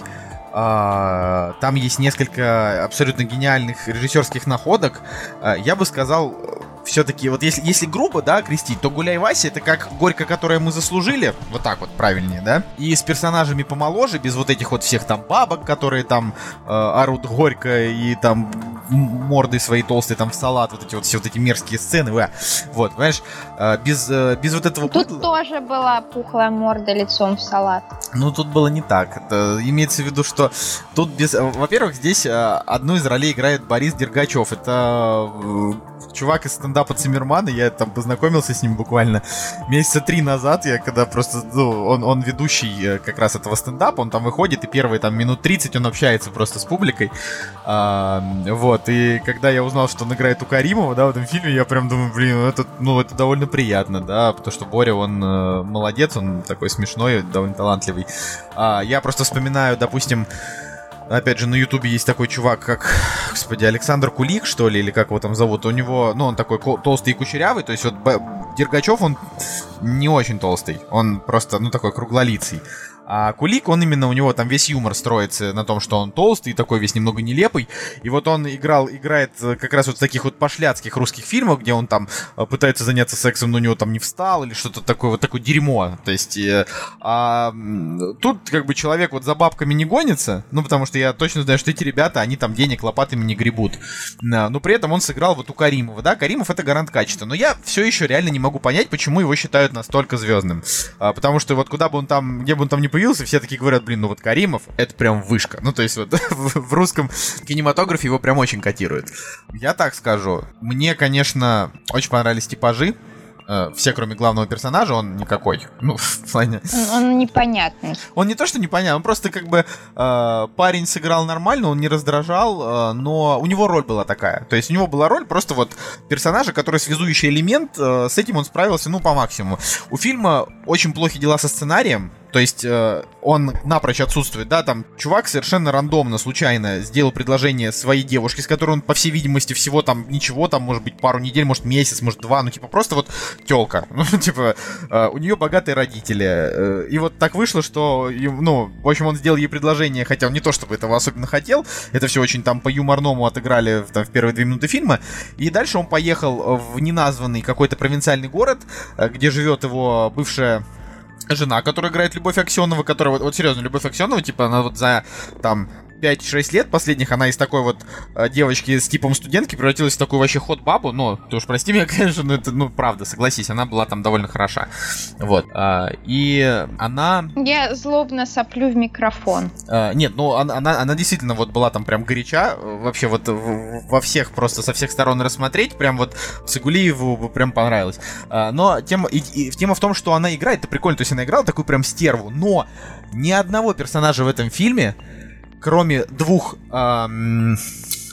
Speaker 1: А, там есть несколько абсолютно гениальных режиссерских находок. А, я бы сказал, все-таки, вот если, если грубо, да, крестить, то Гуляй Вася это как горько, которое мы заслужили, вот так вот правильнее, да, и с персонажами помоложе, без вот этих вот всех там бабок, которые там э, орут горько и там морды свои толстые там в салат, вот эти вот все вот эти мерзкие сцены, вы, вот, понимаешь, э, без, э, без вот этого...
Speaker 2: Тут быдла... тоже была пухлая морда лицом в салат.
Speaker 1: Ну, тут было не так, это имеется в виду, что тут без... Во-первых, здесь э, одну из ролей играет Борис Дергачев, это э, чувак из стендапа Циммермана, я там познакомился с ним буквально месяца три назад, я когда просто, ну, он, он ведущий э, как раз этого стендапа, он там выходит, и первые там минут 30 он общается просто с публикой, а, вот, и когда я узнал, что он играет у Каримова, да, в этом фильме, я прям думаю, блин, ну это, ну, это довольно приятно, да, потому что Боря, он э, молодец, он такой смешной, довольно талантливый. А, я просто вспоминаю, допустим, Опять же, на Ютубе есть такой чувак, как, господи, Александр Кулик, что ли, или как его там зовут. У него, ну, он такой толстый и кучерявый, то есть вот Дергачев, он не очень толстый, он просто, ну, такой круглолицый. А Кулик, он именно, у него там весь юмор строится на том, что он толстый и такой весь немного нелепый. И вот он играл, играет э, как раз вот в таких вот пошляцких русских фильмах, где он там э, пытается заняться сексом, но у него там не встал или что-то такое, вот такое дерьмо. То есть, э, а, тут как бы человек вот за бабками не гонится, ну, потому что я точно знаю, что эти ребята, они там денег лопатами не гребут. Но при этом он сыграл вот у Каримова, да, Каримов это гарант качества. Но я все еще реально не могу понять, почему его считают настолько звездным. А, потому что вот куда бы он там, где бы он там не появился, все такие говорят, блин, ну вот Каримов, это прям вышка. Ну, то есть вот в русском кинематографе его прям очень котируют. Я так скажу, мне, конечно, очень понравились типажи, э, все, кроме главного персонажа, он никакой. Ну, в плане...
Speaker 2: Он непонятный.
Speaker 1: Он не то, что непонятный, он просто как бы э, парень сыграл нормально, он не раздражал, э, но у него роль была такая. То есть у него была роль просто вот персонажа, который связующий элемент, э, с этим он справился, ну, по максимуму. У фильма очень плохи дела со сценарием, то есть э, он напрочь отсутствует, да, там чувак совершенно рандомно, случайно сделал предложение своей девушке, с которой он, по всей видимости, всего там ничего, там, может быть, пару недель, может, месяц, может, два, ну, типа, просто вот телка. Ну, типа, э, у нее богатые родители. Э, и вот так вышло, что, ну, в общем, он сделал ей предложение, хотя он не то чтобы этого особенно хотел, это все очень там по-юморному отыграли там, в первые две минуты фильма, и дальше он поехал в неназванный какой-то провинциальный город, э, где живет его бывшая жена, которая играет Любовь Аксенова, которая вот, вот серьезно, Любовь Аксенова, типа, она вот за там 5-6 лет последних она из такой вот э, девочки с типом студентки превратилась в такую вообще ход-бабу. Но ты уж прости меня, конечно, но это, ну, правда, согласись, она была там довольно хороша. Вот. Э, и она...
Speaker 2: Я злобно соплю в микрофон.
Speaker 1: Э, нет, ну, она, она, она действительно вот была там прям горяча. Вообще вот во всех, просто со всех сторон рассмотреть. Прям вот Цигулиеву прям понравилось. Э, но тема, и, и, тема в том, что она играет, это прикольно. То есть она играла такую прям стерву. Но ни одного персонажа в этом фильме кроме двух эм,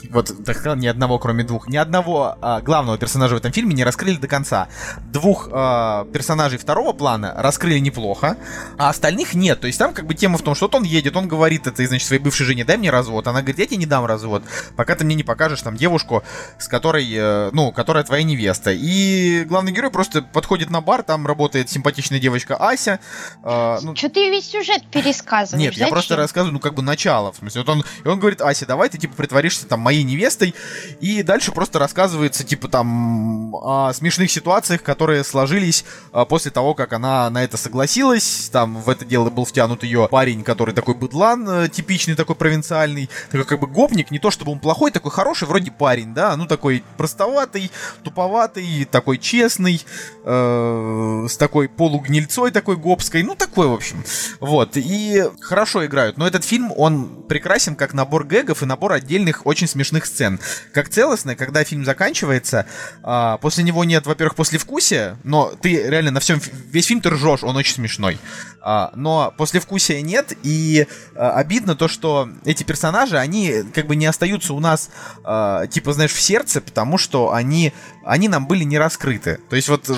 Speaker 1: вот так сказал, ни одного, кроме двух, ни одного а, главного персонажа в этом фильме не раскрыли до конца. Двух а, персонажей второго плана раскрыли неплохо, а остальных нет. То есть там как бы тема в том, что вот он едет, он говорит это, значит, своей бывшей жене, дай мне развод. Она говорит, я тебе не дам развод, пока ты мне не покажешь там девушку, с которой, э, ну, которая твоя невеста. И главный герой просто подходит на бар, там работает симпатичная девочка Ася.
Speaker 2: Э, ну... Что ты весь сюжет пересказываешь?
Speaker 1: Нет, Зачем? я просто рассказываю, ну, как бы начало. В смысле, вот он, и он говорит, Ася, давай ты, типа, притворишься там моей невестой. И дальше просто рассказывается, типа, там, о смешных ситуациях, которые сложились а, после того, как она на это согласилась. Там в это дело был втянут ее парень, который такой быдлан, э, типичный такой провинциальный, такой как бы гопник, не то чтобы он плохой, такой хороший вроде парень, да, ну такой простоватый, туповатый, такой честный, э, с такой полугнильцой такой гопской, ну такой, в общем. Вот, и хорошо играют. Но этот фильм, он прекрасен как набор гэгов и набор отдельных очень смешных смешных сцен. Как целостное, когда фильм заканчивается, а, после него нет, во-первых, послевкусия, но ты реально на всем, весь фильм ты ржешь, он очень смешной. А, но послевкусия нет, и а, обидно то, что эти персонажи, они как бы не остаются у нас, а, типа, знаешь, в сердце, потому что они, они нам были не раскрыты. То есть вот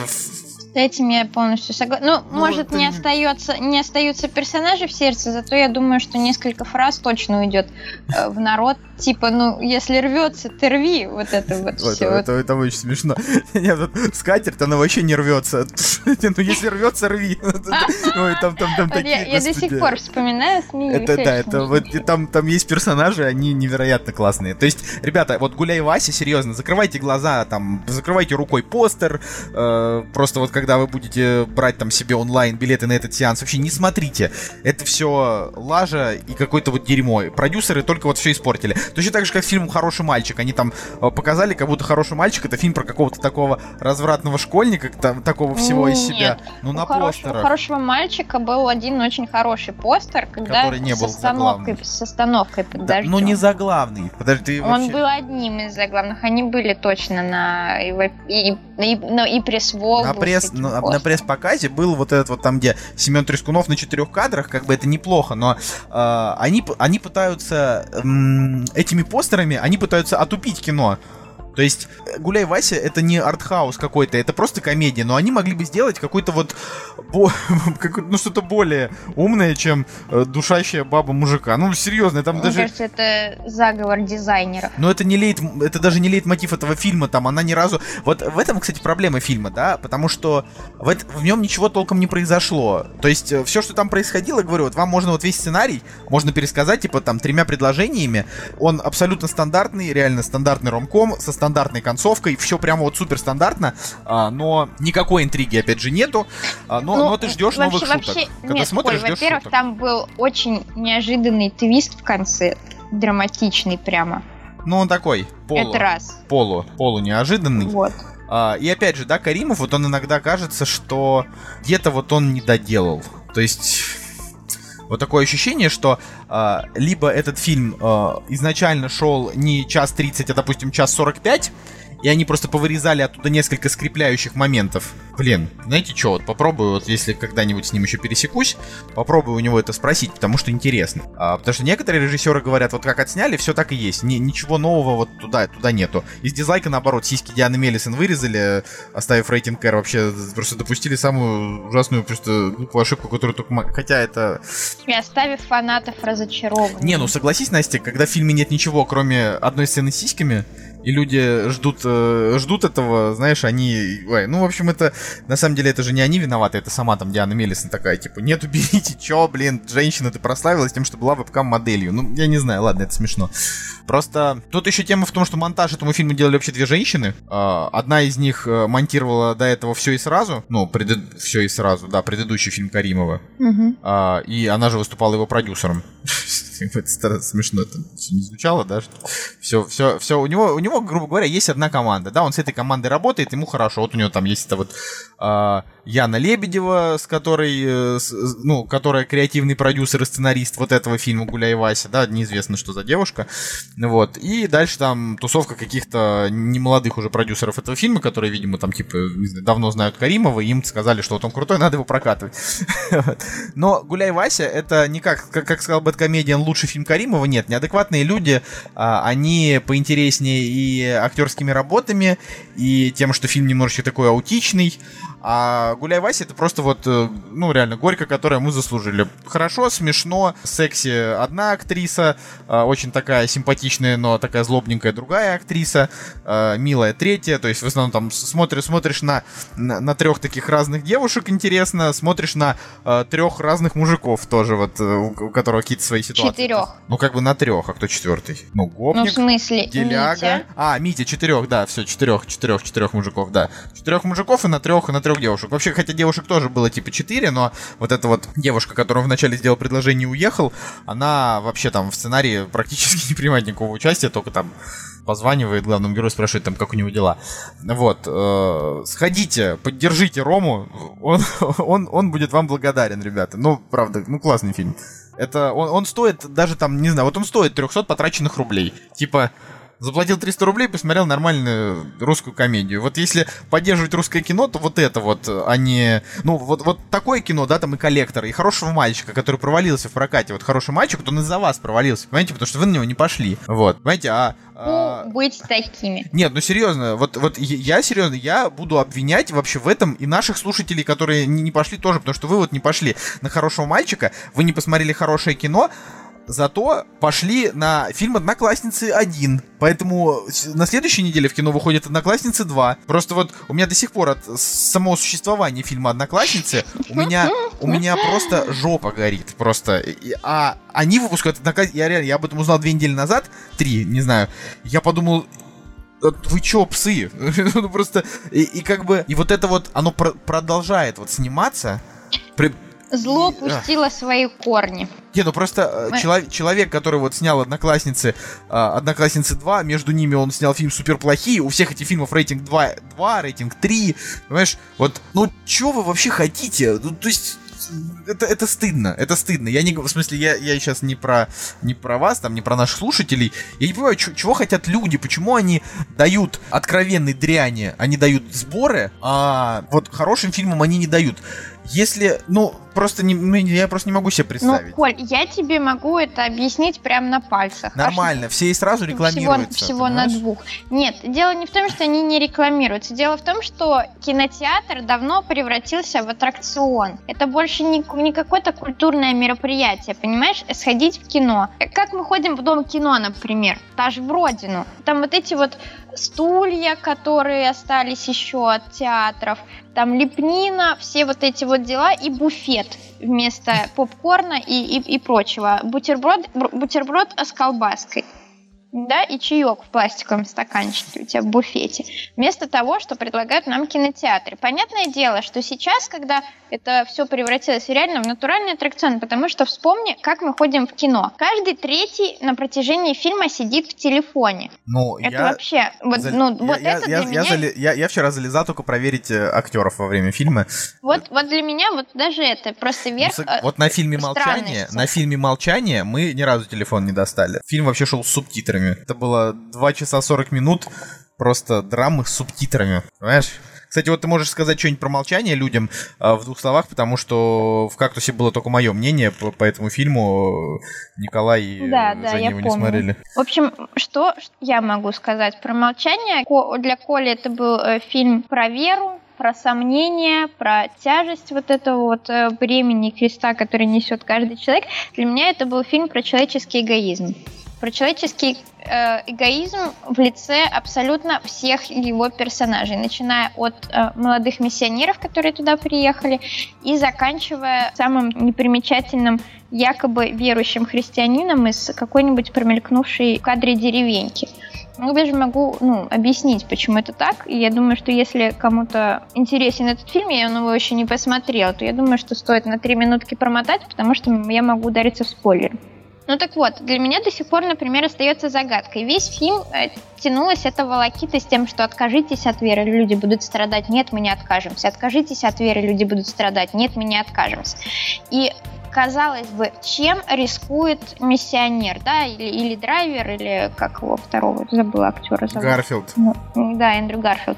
Speaker 2: с этим я полностью согласна. Ну, ну, может, не, остается, не остаются персонажи в сердце, зато я думаю, что несколько фраз точно уйдет э, в народ. Типа, ну, если рвется, ты рви. Вот это вот
Speaker 1: все. Это, это, это очень смешно. Нет, вот скатерть, она вообще не рвется. Ну, если рвется, рви.
Speaker 2: Ой, там, там, там такие, Я до сих пор вспоминаю, смеюсь.
Speaker 1: Это, да, это вот там, там есть персонажи, они невероятно классные. То есть, ребята, вот гуляй Вася, серьезно, закрывайте глаза, там, закрывайте рукой постер, э, просто вот когда вы будете брать там себе онлайн билеты на этот сеанс, вообще не смотрите. Это все лажа и какое-то вот дерьмо. Продюсеры только вот все испортили. Точно так же, как фильм «Хороший мальчик». Они там э, показали, как будто «Хороший мальчик» — это фильм про какого-то такого развратного школьника, там, такого всего из себя. Ну, на
Speaker 2: постерах. У «Хорошего мальчика» был один очень хороший постер, когда
Speaker 1: который не был с остановкой,
Speaker 2: с остановкой под да,
Speaker 1: Ну, не заглавный. Подожди,
Speaker 2: Он вообще... был одним из заглавных. Они были точно на и, и, и, ну, и пресс-волгу.
Speaker 1: На пресс на, на пресс-показе был вот этот вот там, где Семен Трескунов на четырех кадрах, как бы это неплохо, но э, они, они пытаются этими постерами, они пытаются отупить кино. То есть «Гуляй, Вася» — это не артхаус какой-то, это просто комедия, но они могли бы сделать какой-то вот, бо, ну что-то более умное, чем э, душащая баба мужика. Ну, серьезно, там
Speaker 2: Мне
Speaker 1: даже...
Speaker 2: кажется, это заговор дизайнеров.
Speaker 1: Но это не лейт, это даже не лейт мотив этого фильма, там она ни разу... Вот в этом, кстати, проблема фильма, да, потому что в, это, в нем ничего толком не произошло. То есть э, все, что там происходило, говорю, вот вам можно вот весь сценарий, можно пересказать, типа, там, тремя предложениями. Он абсолютно стандартный, реально стандартный ромком, со стандартной концовкой, все прямо вот супер стандартно, а, но никакой интриги, опять же, нету, а, но, ну, но ты ждешь вообще, новых шуток. Вообще,
Speaker 2: Когда нет, смотришь, ждешь во-первых, шуток. там был очень неожиданный твист в конце, драматичный прямо.
Speaker 1: Ну, он такой, полу.
Speaker 2: Это раз.
Speaker 1: Полу, полу неожиданный.
Speaker 2: Вот.
Speaker 1: А, и опять же, да, Каримов, вот он иногда кажется, что где-то вот он не доделал. То есть вот такое ощущение, что э, либо этот фильм э, изначально шел не час 30, а, допустим, час 45, и они просто повырезали оттуда несколько скрепляющих моментов. Блин, знаете что, вот попробую, вот если когда-нибудь с ним еще пересекусь, попробую у него это спросить, потому что интересно. А, потому что некоторые режиссеры говорят, вот как отсняли, все так и есть. Ни, ничего нового вот туда, туда нету. Из дизлайка, наоборот, сиськи Дианы Мелисон вырезали, оставив рейтинг R, вообще просто допустили самую ужасную просто глупую ошибку, которую только... Хотя это...
Speaker 2: И оставив фанатов разочарованными.
Speaker 1: Не, ну согласись, Настя, когда в фильме нет ничего, кроме одной сцены с сиськами, и люди ждут, э, ждут этого, знаешь, они... Ой, ну, в общем, это... На самом деле, это же не они виноваты, это сама там Диана Мелисон такая, типа, нет, уберите, чё, блин, женщина, ты прославилась тем, что была вебкам-моделью. Ну, я не знаю, ладно, это смешно. Просто тут еще тема в том, что монтаж этому фильму делали вообще две женщины. А, одна из них э, монтировала до этого все и сразу. Ну, пред... все и сразу, да, предыдущий фильм Каримова. А, и она же выступала его продюсером. Это стар- смешно это всё не звучало, да? Все, все, все. У него, у него, грубо говоря, есть одна команда. Да, он с этой командой работает, ему хорошо. Вот у него там есть это вот а, Яна Лебедева, с которой, э, с- ну, которая креативный продюсер и сценарист вот этого фильма «Гуляй, Вася», да, неизвестно, что за девушка. Вот. И дальше там тусовка каких-то немолодых уже продюсеров этого фильма, которые, видимо, там, типа, знаю, давно знают Каримова, и им сказали, что вот он крутой, надо его прокатывать. Но «Гуляй, Вася» — это не как, как, как сказал Бэткомедиан, лучший фильм Каримова. Нет, неадекватные люди, а, они поинтереснее и актерскими работами, и тем, что фильм немножечко такой аутичный. А «Гуляй, Вася» — это просто вот, э, ну, реально, горько, которое мы заслужили. Хорошо, смешно, секси одна актриса, а, очень такая симпатичная, но такая злобненькая другая актриса, а, милая третья, то есть в основном там смотришь, смотришь на, на, на трех таких разных девушек интересно, смотришь на трех разных мужиков тоже, вот, э, у, у которого какие-то свои ситуации.
Speaker 2: Четырех.
Speaker 1: Ну, как бы на трех, а кто четвертый? Ну,
Speaker 2: Ну, в
Speaker 1: гопник.
Speaker 2: смысле,
Speaker 1: Деляга.
Speaker 2: Митя.
Speaker 1: А, Митя, четырех, да, все, четырех, четырех, четырех мужиков, да. Четырех мужиков и на трех, и на трех девушек. Вообще, хотя девушек тоже было типа четыре, но вот эта вот девушка, которая вначале сделал предложение и уехал, она вообще там в сценарии практически не принимает никакого участия, только там позванивает главному герою, спрашивает там, как у него дела. Вот, э, сходите, поддержите Рому, он, он, он будет вам благодарен, ребята. Ну, правда, ну классный фильм. Это он, он стоит даже там, не знаю, вот он стоит 300 потраченных рублей. Типа, заплатил 300 рублей, посмотрел нормальную русскую комедию. Вот если поддерживать русское кино, то вот это вот, а не... Ну, вот, вот такое кино, да, там и коллектор, и хорошего мальчика, который провалился в прокате. Вот хороший мальчик, вот он из-за вас провалился, понимаете, потому что вы на него не пошли. Вот, понимаете, а... а-
Speaker 2: Ну, быть такими.
Speaker 1: нет, ну серьезно, вот, вот я серьезно, я буду обвинять вообще в этом и наших слушателей, которые не пошли тоже, потому что вы вот не пошли на хорошего мальчика, вы не посмотрели хорошее кино, зато пошли на фильм «Одноклассницы 1». Поэтому на следующей неделе в кино выходит «Одноклассницы 2». Просто вот у меня до сих пор от самого существования фильма «Одноклассницы» у меня, у меня просто жопа горит. Просто. А они выпускают «Одноклассницы». Я реально, я об этом узнал две недели назад, три, не знаю. Я подумал, «Э, вы чё, псы? ну просто, и, и как бы, и вот это вот, оно про- продолжает вот сниматься. При-
Speaker 2: Зло
Speaker 1: И-
Speaker 2: пустило свои корни.
Speaker 1: Не, ну просто э,
Speaker 2: Мы-
Speaker 1: челов- человек, который вот снял «Одноклассницы», а, «Одноклассницы 2», между ними он снял фильм «Супер плохие», у всех этих фильмов рейтинг 2, 2 рейтинг 3, понимаешь? Вот, ну чё вы вообще хотите? Ну, то есть... Это, это стыдно, это стыдно. Я не, в смысле, я, я сейчас не про, не про вас, там, не про наших слушателей. Я не понимаю, чё- чего хотят люди, почему они дают откровенной дряни, они дают сборы, а вот хорошим фильмам они не дают. Если, ну, просто не, ну, я просто не могу себе
Speaker 2: Ну,
Speaker 1: представить.
Speaker 2: Коль, я тебе могу это объяснить прямо на пальцах.
Speaker 1: Нормально, все и сразу
Speaker 2: Всего,
Speaker 1: рекламируются.
Speaker 2: всего на
Speaker 1: понимаешь?
Speaker 2: двух. Нет, дело не в том, что они не рекламируются. Дело в том, что кинотеатр давно превратился в аттракцион. Это больше не, не какое-то культурное мероприятие, понимаешь? Сходить в кино. Как мы ходим в дом кино, например, даже в родину. Там вот эти вот стулья, которые остались еще от театров, там лепнина, все вот эти вот дела и буфет вместо попкорна и, и, и прочего. Бутерброд, бр- бутерброд с колбаской. Да, и чаек в пластиковом стаканчике у тебя в буфете. Вместо того, что предлагают нам кинотеатры. Понятное дело, что сейчас, когда это все превратилось реально в натуральный аттракцион, потому что вспомни, как мы ходим в кино. Каждый третий на протяжении фильма сидит в телефоне.
Speaker 1: Ну,
Speaker 2: Это
Speaker 1: я...
Speaker 2: вообще, вот,
Speaker 1: зал-
Speaker 2: ну,
Speaker 1: я-
Speaker 2: вот
Speaker 1: я,
Speaker 2: это
Speaker 1: я,
Speaker 2: для
Speaker 1: я
Speaker 2: меня
Speaker 1: я- я вчера залезал только проверить э, актеров во время фильма.
Speaker 2: Вот, вот для меня вот даже это просто
Speaker 1: Ну,
Speaker 2: верх.
Speaker 1: сог-
Speaker 2: э,
Speaker 1: вот на фильме «Молчание», на фильме «Молчание» мы ни разу телефон не достали. Фильм вообще шел с субтитрами. Это было 2 часа 40 минут просто драмы с субтитрами. Понимаешь? Кстати, вот ты можешь сказать что-нибудь про молчание людям а, в двух словах, потому что в кактусе было только мое мнение по, по этому фильму. Николай и
Speaker 2: Да,
Speaker 1: э,
Speaker 2: да,
Speaker 1: Женя
Speaker 2: я
Speaker 1: его не
Speaker 2: помню.
Speaker 1: смотрели.
Speaker 2: В общем, что я могу сказать про молчание? Для Коли это был э, фильм про веру, про сомнения, про тяжесть вот этого вот э, бремени креста, который несет каждый человек. Для меня это был фильм про человеческий эгоизм. Про человеческий э, эгоизм в лице абсолютно всех его персонажей, начиная от э, молодых миссионеров, которые туда приехали, и заканчивая самым непримечательным якобы верующим христианином из какой-нибудь промелькнувшей в кадре деревеньки. Ну, я даже могу ну, объяснить, почему это так. И я думаю, что если кому-то интересен этот фильм, я его еще не посмотрела, то я думаю, что стоит на три минутки промотать, потому что я могу удариться в спойлер. Ну так вот, для меня до сих пор, например, остается загадкой. Весь фильм э, тянулась эта волокита с тем, что откажитесь от веры, люди будут страдать. Нет, мы не откажемся. Откажитесь от веры, люди будут страдать. Нет, мы не откажемся. И казалось бы, чем рискует миссионер, да, или, или Драйвер, или как его второго, забыла актера зовут.
Speaker 1: Гарфилд.
Speaker 2: Ну, да, Эндрю Гарфилд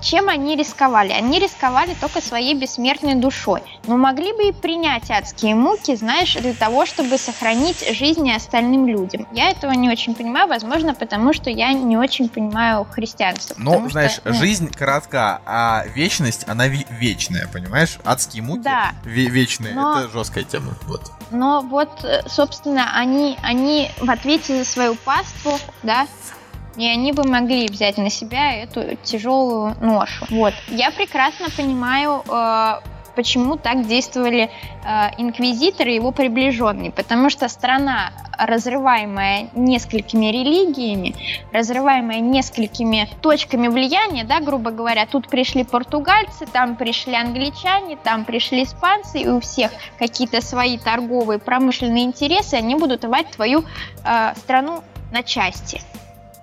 Speaker 2: чем они рисковали? Они рисковали только своей бессмертной душой. Но могли бы и принять адские муки, знаешь, для того, чтобы сохранить жизни остальным людям. Я этого не очень понимаю, возможно, потому что я не очень понимаю христианство.
Speaker 1: Ну, знаешь, что, ну... жизнь коротка, а вечность, она вечная, понимаешь? Адские муки
Speaker 2: да.
Speaker 1: вечные. Но... Это жесткая тема. Вот.
Speaker 2: Но вот, э, собственно, они, они в ответе за свою паству, да, и они бы могли взять на себя эту тяжелую ношу. Вот. Я прекрасно понимаю, э, почему так действовали э, инквизиторы и его приближенные, потому что страна, разрываемая несколькими религиями, разрываемая несколькими точками влияния, да, грубо говоря, тут пришли португальцы, там пришли англичане, там пришли испанцы, и у всех какие-то свои торговые, промышленные интересы, они будут рвать твою э, страну на части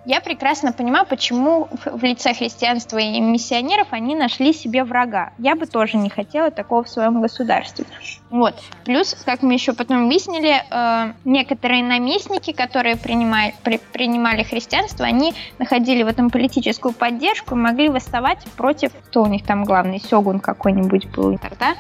Speaker 2: я прекрасно понимаю, почему в лице христианства и миссионеров они нашли себе врага. Я бы тоже не хотела такого в своем государстве. Вот. Плюс, как мы еще потом выяснили, э, некоторые наместники, которые принимали, при, принимали христианство, они находили в этом политическую поддержку и могли восставать против, кто у них там главный, Сёгун какой-нибудь был Э,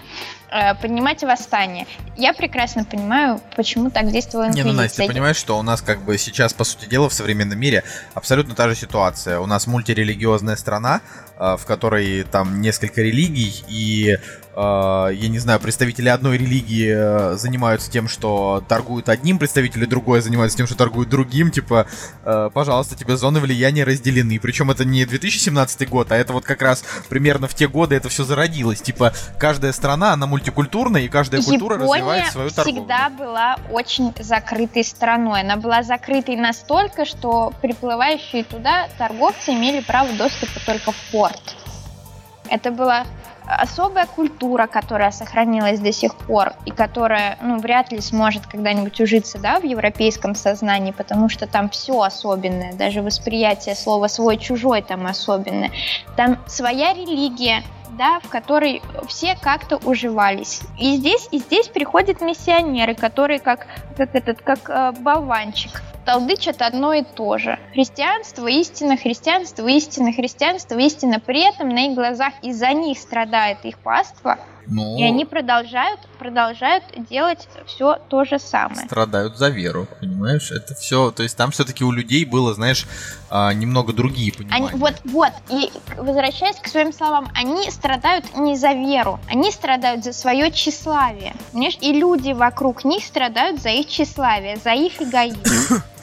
Speaker 2: поднимать восстание. Я прекрасно понимаю, почему так действовала
Speaker 1: инквизиция. Не, ну, Настя, ты понимаешь, что у нас как бы сейчас, по сути дела, в современном мире абсолютно та же ситуация. У нас мультирелигиозная страна, э, в которой там несколько религий, и Э, я не знаю, представители одной религии э, занимаются тем, что торгуют одним, представители другой занимаются тем, что торгуют другим, типа, э, пожалуйста, тебе зоны влияния разделены. Причем это не 2017 год, а это вот как раз примерно в те годы это все зародилось. Типа, каждая страна, она мультикультурная, и каждая культура
Speaker 2: Япония
Speaker 1: развивает свою торговлю.
Speaker 2: всегда была очень закрытой страной. Она была закрытой настолько, что приплывающие туда торговцы имели право доступа только в порт. Это было особая культура, которая сохранилась до сих пор и которая, ну, вряд ли сможет когда-нибудь ужиться, да, в европейском сознании, потому что там все особенное, даже восприятие слова свой-чужой там особенное. Там своя религия, да, в которой все как-то уживались. И здесь, и здесь приходят миссионеры, которые как, как этот, как э, болванчик толдычат одно и то же. Христианство, истина, христианство, истина, христианство, истина. При этом на их глазах из-за них страдает их паства, ну, и они продолжают, продолжают делать все то же самое.
Speaker 1: Страдают за веру, понимаешь? Это все, то есть там все-таки у людей было, знаешь, а, немного другие понимания.
Speaker 2: Они, вот, вот, и возвращаясь к своим словам, они страдают не за веру, они страдают за свое тщеславие, понимаешь? И люди вокруг них страдают за их тщеславие, за их эгоизм.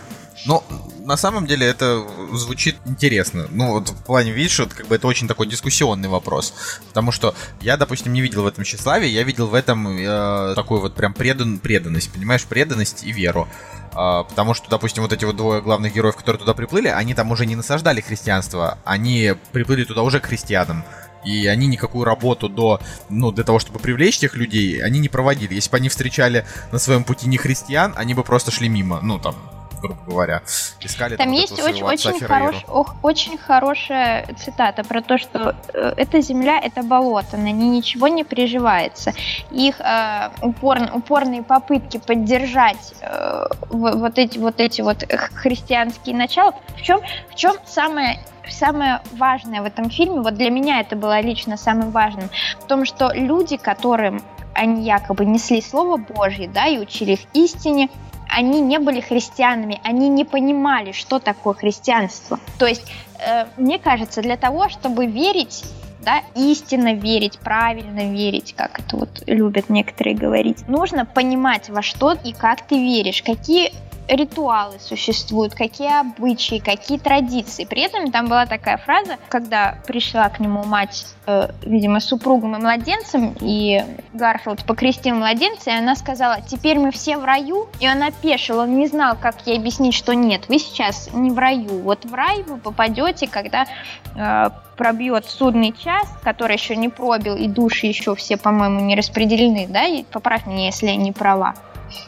Speaker 1: Ну, на самом деле это звучит интересно. Ну, вот в плане, видишь, вот, как бы это очень такой дискуссионный вопрос. Потому что я, допустим, не видел в этом тщеславие, я видел в этом э, такую вот прям предан, преданность, понимаешь, преданность и веру. Uh, потому что, допустим, вот эти вот двое главных героев, которые туда приплыли, они там уже не насаждали христианство, они приплыли туда уже к христианам. И они никакую работу до, ну, для того, чтобы привлечь тех людей, они не проводили. Если бы они встречали на своем пути не христиан, они бы просто шли мимо, ну, там, грубо говоря. Искали
Speaker 2: там, там есть очень, очень, хорош, ох, очень хорошая цитата про то, что э, эта земля это болото, на ней ничего не приживается. Их э, упор, упорные попытки поддержать э, вот эти вот эти вот христианские начала. В чем, в чем самое самое важное в этом фильме, вот для меня это было лично самым важным, в том, что люди, которым они якобы несли Слово Божье, да, и учили их истине, они не были христианами, они не понимали, что такое христианство. То есть, э, мне кажется, для того, чтобы верить да, истинно верить, правильно верить, как это вот любят некоторые говорить. Нужно понимать, во что и как ты веришь, какие ритуалы существуют, какие обычаи, какие традиции. При этом там была такая фраза, когда пришла к нему мать, э, видимо, с супругом и младенцем, и Гарфилд покрестил младенца, и она сказала, теперь мы все в раю, и он опешил, он не знал, как ей объяснить, что нет, вы сейчас не в раю, вот в рай вы попадете, когда э, пробьет судный час, который еще не пробил, и души еще все, по-моему, не распределены, да, и поправь меня, если я не права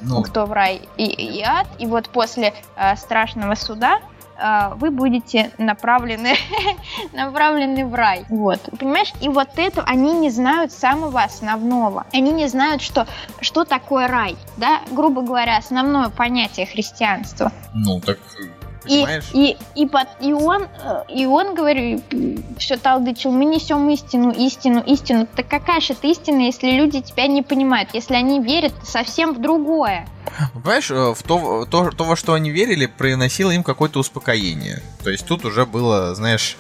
Speaker 2: ну. кто в рай и, и ад. И вот после э, страшного суда э, вы будете направлены, направлены в рай. Вот. Понимаешь? И вот это они не знают самого основного. Они не знают, что, что такое рай. Да? Грубо говоря, основное понятие христианства.
Speaker 1: Ну, так
Speaker 2: Понимаешь? И, и, и, под, и он, э, и он говорит, все талдычил, мы несем истину, истину, истину. Так какая же это истина, если люди тебя не понимают, если они верят совсем в другое?
Speaker 1: Понимаешь, э, в то, то, то, во что они верили, приносило им какое-то успокоение. То есть тут уже было, знаешь,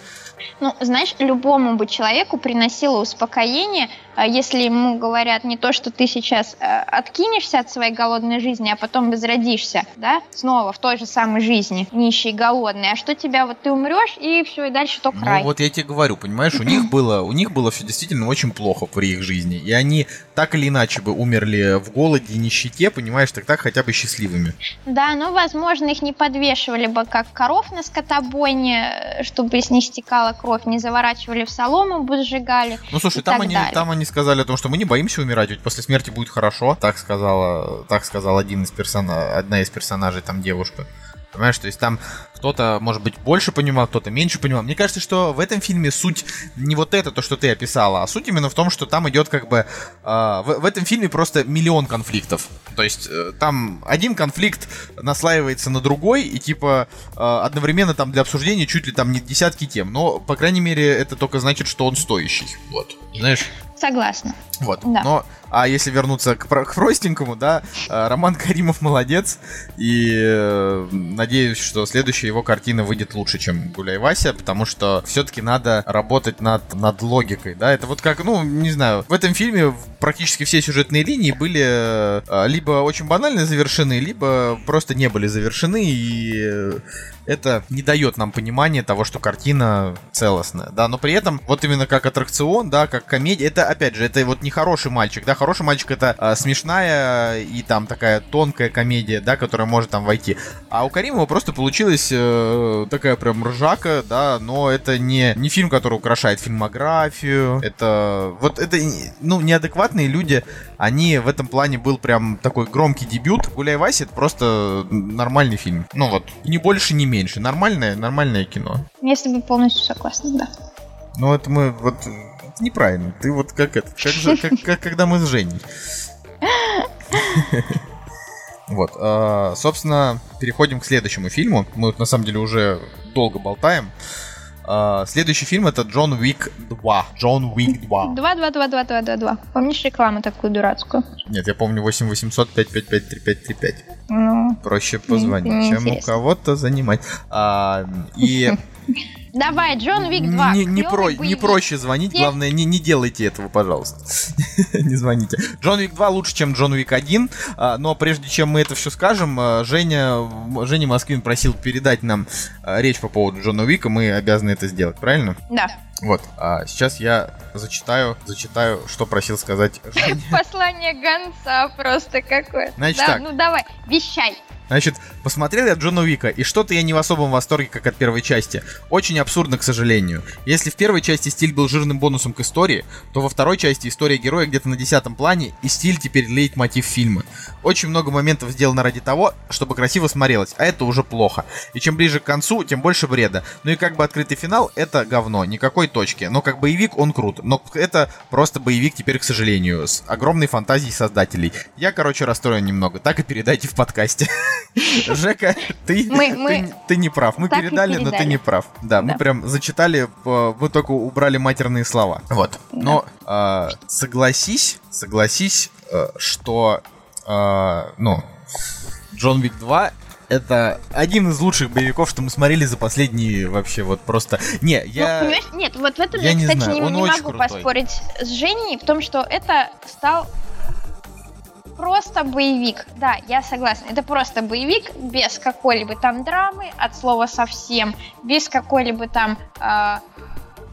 Speaker 2: ну, знаешь, любому бы человеку приносило успокоение, а если ему говорят не то, что ты сейчас э, откинешься от своей голодной жизни, а потом возродишься, да, снова в той же самой жизни, нищий, голодный, а что тебя вот ты умрешь и все, и дальше только ну, рай.
Speaker 1: вот я тебе говорю, понимаешь, у них было, у них было все действительно очень плохо при их жизни, и они так или иначе бы умерли в голоде и нищете, понимаешь, так так хотя бы счастливыми.
Speaker 2: Да, ну, возможно, их не подвешивали бы как коров на скотобойне, чтобы с них стекала кровь, не заворачивали в солому, бы сжигали.
Speaker 1: Ну, слушай, там они, далее. там они сказали о том, что мы не боимся умирать, ведь после смерти будет хорошо. Так сказала, так сказал один из персона, одна из персонажей, там девушка. Понимаешь, то есть там кто-то, может быть, больше понимал, кто-то меньше понимал. Мне кажется, что в этом фильме суть не вот это, то, что ты описала, а суть именно в том, что там идет как бы... Э, в, в этом фильме просто миллион конфликтов. То есть э, там один конфликт наслаивается на другой, и типа э, одновременно там для обсуждения чуть ли там не десятки тем. Но, по крайней мере, это только значит, что он стоящий. Вот. Знаешь?
Speaker 2: Согласна.
Speaker 1: Вот. Да. Но а если вернуться к, к простенькому, да, э, Роман Каримов молодец. И э, надеюсь, что следующая его картина выйдет лучше, чем Гуляй Вася, потому что все-таки надо работать над, над логикой, да. Это вот как, ну, не знаю, в этом фильме практически все сюжетные линии были э, либо очень банально завершены, либо просто не были завершены, и это не дает нам понимания того, что картина целостная, да, но при этом вот именно как аттракцион, да, как комедия, это опять же, это вот не хороший мальчик, да, хороший мальчик это а, смешная и там такая тонкая комедия, да, которая может там войти, а у Каримова просто получилась э, такая прям ржака, да, но это не, не фильм, который украшает фильмографию, это вот это, ну, неадекватные люди, они в этом плане был прям такой громкий дебют, Гуляй Вася это просто нормальный фильм, ну вот, не больше, не меньше. Нормальное, нормальное кино.
Speaker 2: С тобой полностью согласна, да.
Speaker 1: Ну, это мы вот... Это неправильно. Ты вот как это... Как, же, как, как когда мы с Женей. Вот, э, собственно, переходим к следующему фильму. Мы на самом деле уже долго болтаем. Uh, следующий фильм это Джон Уик 2. Джон Уик 2.
Speaker 2: 2, 2, 2, 2, 2, 2, 2. Помнишь рекламу такую дурацкую?
Speaker 1: Нет, я помню 8 800 555 3535. Ну, Проще позвонить, чем у кого-то занимать. А, и
Speaker 2: Давай, Джон Вик 2.
Speaker 1: Не, не, про, не проще звонить, Нет. главное, не, не делайте этого, пожалуйста. не звоните. Джон Вик 2 лучше, чем Джон Вик 1, а, но прежде чем мы это все скажем, а, Женя, Женя Москвин просил передать нам а, речь по поводу Джона Вика, мы обязаны это сделать, правильно?
Speaker 2: Да.
Speaker 1: Вот, а сейчас я зачитаю, зачитаю, что просил сказать
Speaker 2: Женя. Послание гонца просто какое.
Speaker 1: Значит да, так.
Speaker 2: Ну давай, вещай.
Speaker 1: Значит, посмотрел я Джона Уика, и что-то я не в особом восторге, как от первой части. Очень абсурдно, к сожалению. Если в первой части стиль был жирным бонусом к истории, то во второй части история героя где-то на десятом плане, и стиль теперь леет мотив фильма. Очень много моментов сделано ради того, чтобы красиво смотрелось, а это уже плохо. И чем ближе к концу, тем больше бреда. Ну и как бы открытый финал, это говно, никакой точки. Но как боевик он крут. Но это просто боевик теперь, к сожалению, с огромной фантазией создателей. Я, короче, расстроен немного. Так и передайте в подкасте. Жека, ты, мы, ты, мы ты не прав. Мы передали, передали, но ты не прав. Да, да, мы прям зачитали, мы только убрали матерные слова. Вот. Да. Но э, согласись, согласись, э, что, э, ну, Джон Вик 2 это один из лучших боевиков, что мы смотрели за последние вообще вот просто. Не, я. Ну,
Speaker 2: нет, вот в этом я, я кстати, знаю. не, не могу крутой. поспорить с Женей в том, что это стал просто боевик. Да, я согласна. Это просто боевик без какой-либо там драмы, от слова совсем, без какой-либо там э,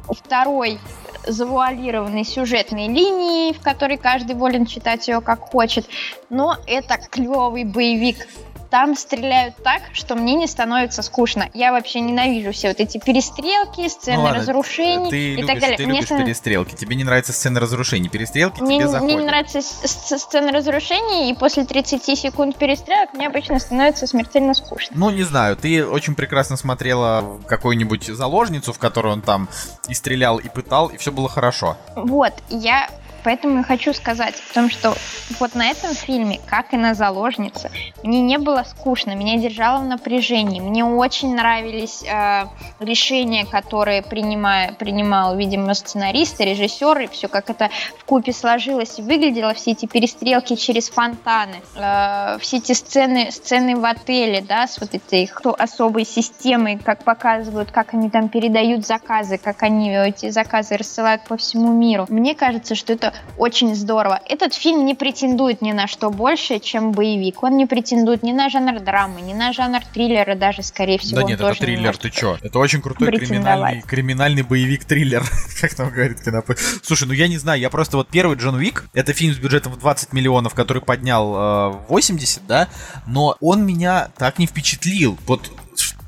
Speaker 2: второй завуалированной сюжетной линии, в которой каждый волен читать ее как хочет. Но это клевый боевик там стреляют так, что мне не становится скучно. Я вообще ненавижу все вот эти перестрелки, сцены ну, ладно, разрушений
Speaker 1: ты
Speaker 2: и
Speaker 1: любишь,
Speaker 2: так далее.
Speaker 1: Ты мне любишь становится... перестрелки, тебе не нравятся сцены разрушений, перестрелки
Speaker 2: мне,
Speaker 1: тебе заходят.
Speaker 2: Мне не нравятся сцены разрушений, и после 30 секунд перестрелок мне обычно становится смертельно скучно.
Speaker 1: Ну, не знаю, ты очень прекрасно смотрела какую-нибудь заложницу, в которую он там и стрелял, и пытал, и все было хорошо.
Speaker 2: Вот, я Поэтому я хочу сказать о том, что вот на этом фильме, как и на «Заложнице», мне не было скучно, меня держало в напряжении. Мне очень нравились э, решения, которые принимая, принимал, видимо, сценарист, режиссер, и все как это в купе сложилось и выглядело, все эти перестрелки через фонтаны, э, все эти сцены, сцены в отеле, да, с вот этой их особой системой, как показывают, как они там передают заказы, как они эти заказы рассылают по всему миру. Мне кажется, что это очень здорово. Этот фильм не претендует ни на что больше, чем боевик. Он не претендует ни на жанр драмы, ни на жанр триллера даже, скорее всего.
Speaker 1: Да нет, это триллер, ты чё? Это очень крутой криминальный, криминальный боевик-триллер, как там говорит Киноп. Слушай, ну я не знаю, я просто вот первый Джон Уик, это фильм с бюджетом в 20 миллионов, который поднял э, 80, да, но он меня так не впечатлил. Вот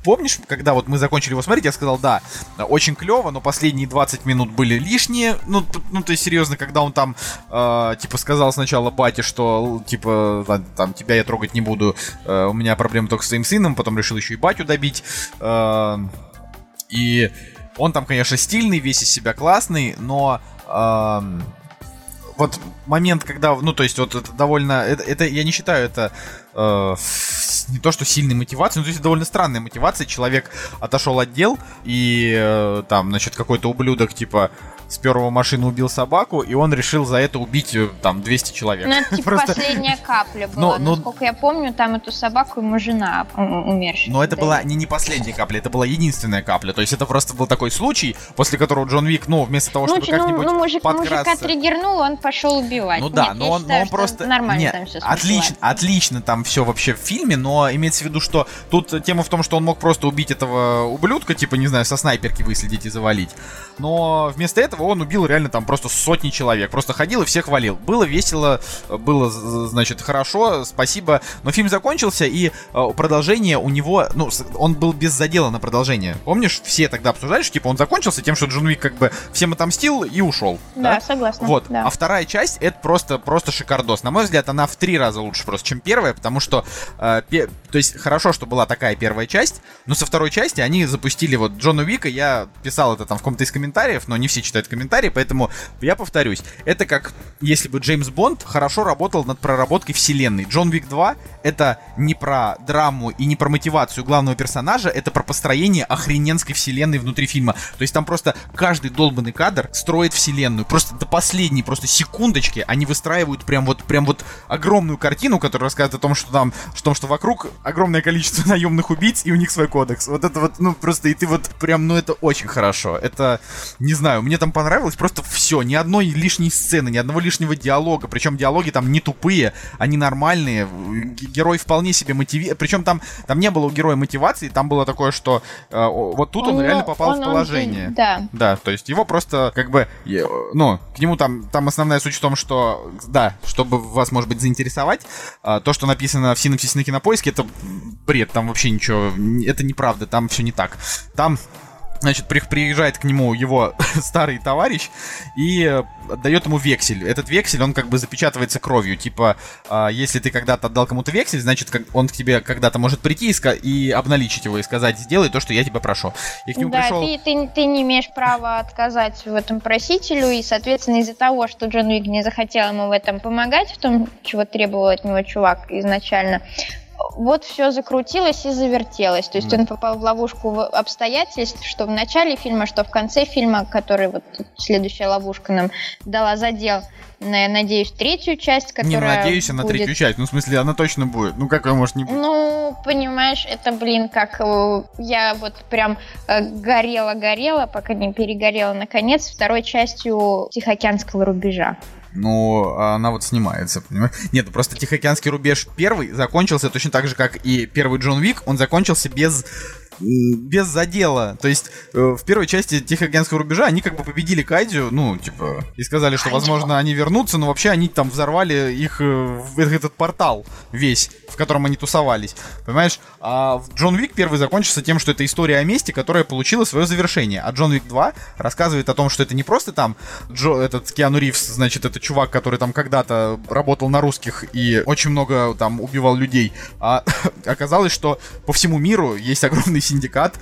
Speaker 1: помнишь, когда вот мы закончили его смотреть, я сказал, да, очень клево, но последние 20 минут были лишние. Ну, ну то есть, серьезно, когда он там, э, типа, сказал сначала бате, что, типа, там, тебя я трогать не буду, э, у меня проблемы только с своим сыном, потом решил еще и батю добить. Э, и он там, конечно, стильный, весь из себя классный, но... Э, вот момент, когда, ну, то есть, вот это довольно, это, это я не считаю это э, не то что сильной мотивацией, но то есть довольно странная мотивация. Человек отошел от дел, и э, там, значит, какой-то ублюдок, типа, с первого машины убил собаку, и он решил за это убить э, там 200 человек.
Speaker 2: Ну, это типа Просто... последняя капля была. Но, но... Насколько я помню, там эту собаку ему жена умершая.
Speaker 1: Но это была не, не последняя капля, это была единственная капля. То есть это просто был такой случай, после которого Джон Вик, ну, вместо того, чтобы ну, как-нибудь
Speaker 2: ну, мужик,
Speaker 1: подкрасться...
Speaker 2: мужика триггернул, он пошел убивать.
Speaker 1: Ну да, Нет, но он, считаю, но он просто...
Speaker 2: Нормально Нет, там все
Speaker 1: отлично, отлично там все вообще в фильме, но имеется в виду, что тут тема в том, что он мог просто убить этого ублюдка, типа, не знаю, со снайперки выследить и завалить. Но вместо этого он убил реально там просто сотни человек. Просто ходил и всех валил. Было весело, было, значит, хорошо, спасибо. Но фильм закончился, и э, продолжение у него, ну, он был без задела на продолжение. Помнишь, все тогда обсуждали, что типа он закончился тем, что Джон Уик как бы всем отомстил и ушел.
Speaker 2: Да, да? согласна.
Speaker 1: Вот.
Speaker 2: Да.
Speaker 1: А вторая часть это просто, просто шикардос. На мой взгляд, она в три раза лучше просто, чем первая, потому что, э, пе- то есть хорошо, что была такая первая часть, но со второй части они запустили вот Джона Уика, я писал это там в каком-то из комментариев, но не все читают комментарии, поэтому я повторюсь. Это как если бы Джеймс Бонд хорошо работал над проработкой вселенной. Джон Вик 2 это не про драму и не про мотивацию главного персонажа, это про построение охрененской вселенной внутри фильма. То есть там просто каждый долбанный кадр строит вселенную. Просто до последней просто секундочки они выстраивают прям вот, прям вот огромную картину, которая рассказывает о том, что там, что, том, что вокруг огромное количество наемных убийц и у них свой кодекс. Вот это вот, ну просто и ты вот прям, ну это очень хорошо. Это, не знаю, мне там понравилось просто все, ни одной лишней сцены, ни одного лишнего диалога. Причем диалоги там не тупые, они нормальные. Герой вполне себе мотивирует. Причем там, там не было у героя мотивации, там было такое, что э, вот тут он, он реально попал он, в положение.
Speaker 2: Он, да.
Speaker 1: Да, то есть его просто как бы, ну, к нему там, там основная суть в том, что, да, чтобы вас, может быть, заинтересовать, э, то, что написано в синопсисе на кинопоиске, это бред, там вообще ничего, это неправда, там все не так. Там Значит, приезжает к нему его старый товарищ и э, дает ему вексель. Этот вексель, он как бы запечатывается кровью. Типа, э, если ты когда-то отдал кому-то вексель, значит, он к тебе когда-то может прийти и, и обналичить его и сказать, сделай то, что я тебя прошу. И к нему
Speaker 2: да,
Speaker 1: пришел...
Speaker 2: ты, ты, ты не имеешь права отказать в этом просителю, и, соответственно, из-за того, что Джон Уик не захотел ему в этом помогать, в том, чего требовал от него чувак изначально, вот все закрутилось и завертелось. То есть он попал в ловушку обстоятельств, что в начале фильма, что в конце фильма, который вот следующая ловушка нам дала задел я надеюсь, третью часть, которая
Speaker 1: Не надеюсь, она
Speaker 2: будет...
Speaker 1: третью часть. Ну, в смысле, она точно будет. Ну, какая может не быть?
Speaker 2: Ну, понимаешь, это, блин, как э, я вот прям горела-горела, пока не перегорела наконец, второй частью Тихоокеанского рубежа.
Speaker 1: Но она вот снимается, понимаешь? Нет, ну просто Тихоокеанский рубеж первый закончился точно так же, как и первый Джон Вик, он закончился без без задела. То есть э, в первой части Тихоокеанского рубежа они как бы победили Кайдзю, ну, типа, и сказали, что, возможно, они вернутся, но вообще они там взорвали их, э, этот портал весь, в котором они тусовались. Понимаешь? А Джон Вик первый закончился тем, что это история о мести, которая получила свое завершение. А Джон Вик 2 рассказывает о том, что это не просто там Джо, этот Киану Ривз, значит, это чувак, который там когда-то работал на русских и очень много там убивал людей, а оказалось, что по всему миру есть огромный синдикат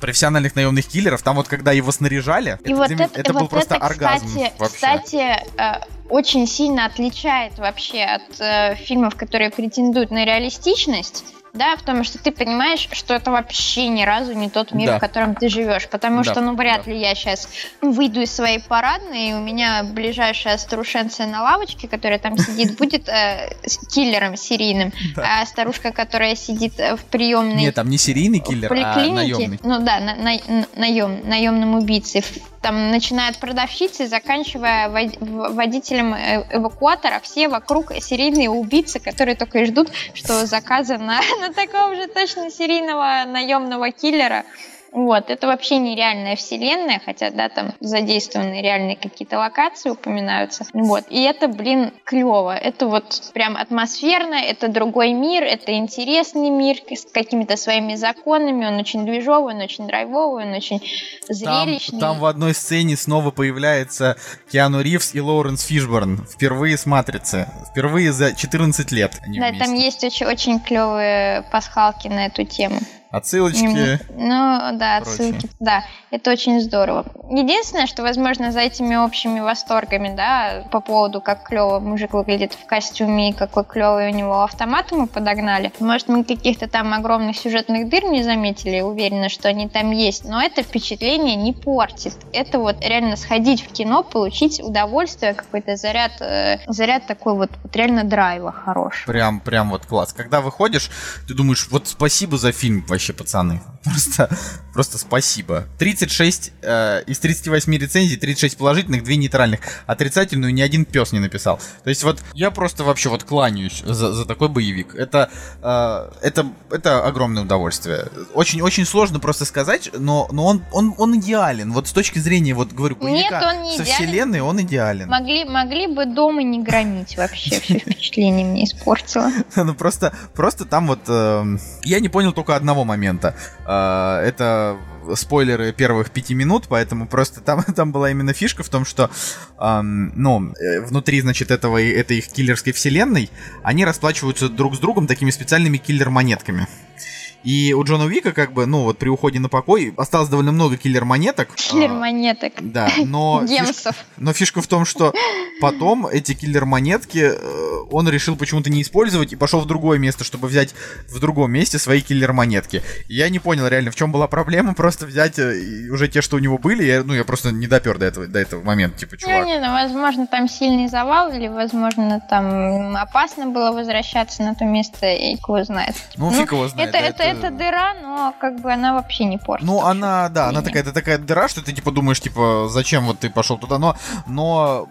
Speaker 1: профессиональных наемных киллеров. Там вот когда его снаряжали,
Speaker 2: и это, вот это, это был вот просто это, оргазм. Кстати, вообще. кстати э, очень сильно отличает вообще от э, фильмов, которые претендуют на реалистичность да, в том, что ты понимаешь, что это вообще ни разу не тот мир, да. в котором ты живешь. Потому да. что, ну, вряд да. ли я сейчас выйду из своей парадной, и у меня ближайшая старушенция на лавочке, которая там сидит, будет э, киллером серийным. Да. А старушка, которая сидит э, в приемной...
Speaker 1: Нет, там не серийный киллер, а наемный.
Speaker 2: Ну да, на, на, наем, наемным убийцей там, начиная от продавщицы, заканчивая водителем э, эвакуатора, все вокруг серийные убийцы, которые только и ждут, что заказа на, на такого же точно серийного наемного киллера. Вот, это вообще нереальная вселенная, хотя, да, там задействованы реальные какие-то локации, упоминаются. Вот, и это, блин, клево. Это вот прям атмосферно, это другой мир, это интересный мир с какими-то своими законами, он очень движовый, он очень драйвовый, он очень зрелищный.
Speaker 1: Там, там в одной сцене снова появляется Киану Ривз и Лоуренс Фишборн, впервые с «Матрицы», впервые за 14 лет
Speaker 2: они Да, вместе. там есть очень, очень клевые пасхалки на эту тему.
Speaker 1: Отсылочки.
Speaker 2: Ну, да, отсылки. Да, это очень здорово. Единственное, что, возможно, за этими общими восторгами, да, по поводу, как клево мужик выглядит в костюме и какой клевый у него автомат мы подогнали. Может, мы каких-то там огромных сюжетных дыр не заметили, уверена, что они там есть, но это впечатление не портит. Это вот реально сходить в кино, получить удовольствие, какой-то заряд, э, заряд такой вот, вот реально драйва хороший.
Speaker 1: Прям, прям вот класс. Когда выходишь, ты думаешь, вот спасибо за фильм вообще вообще, пацаны. Просто, просто спасибо. 36 э, из 38 рецензий, 36 положительных, 2 нейтральных. Отрицательную ни один пес не написал. То есть вот я просто вообще вот кланяюсь за, за такой боевик. Это, э, это, это огромное удовольствие. Очень-очень сложно просто сказать, но, но он, он, он идеален. Вот с точки зрения, вот говорю,
Speaker 2: Нет, он не
Speaker 1: со
Speaker 2: идеален.
Speaker 1: вселенной он идеален.
Speaker 2: Могли, могли бы дома не громить вообще. Все впечатление мне испортило.
Speaker 1: Ну просто, просто там вот... Эм, я не понял только одного момента. А, это спойлеры первых пяти минут, поэтому просто там, там была именно фишка в том, что, эм, ну, э, внутри, значит, этого, этой их киллерской вселенной они расплачиваются друг с другом такими специальными киллер-монетками. И у Джона Уика, как бы, ну вот при уходе на покой осталось довольно много киллер-монеток.
Speaker 2: Киллер-монеток.
Speaker 1: А, да, но... Фишка, но фишка в том, что потом эти киллер-монетки э, он решил почему-то не использовать и пошел в другое место, чтобы взять в другом месте свои киллер-монетки. Я не понял реально, в чем была проблема, просто взять э, уже те, что у него были, я, ну я просто не допер до этого, до этого момента, типа, чувак.
Speaker 2: Ну, не, ну, возможно, там сильный завал, или, возможно, там опасно было возвращаться на то место, и кто знает.
Speaker 1: Ну, ну фиг его знает.
Speaker 2: Это, это, это дыра, но как бы она вообще не портит.
Speaker 1: Ну, она, да, она такая, это такая дыра, что ты типа думаешь, типа, зачем вот ты пошел туда, но, но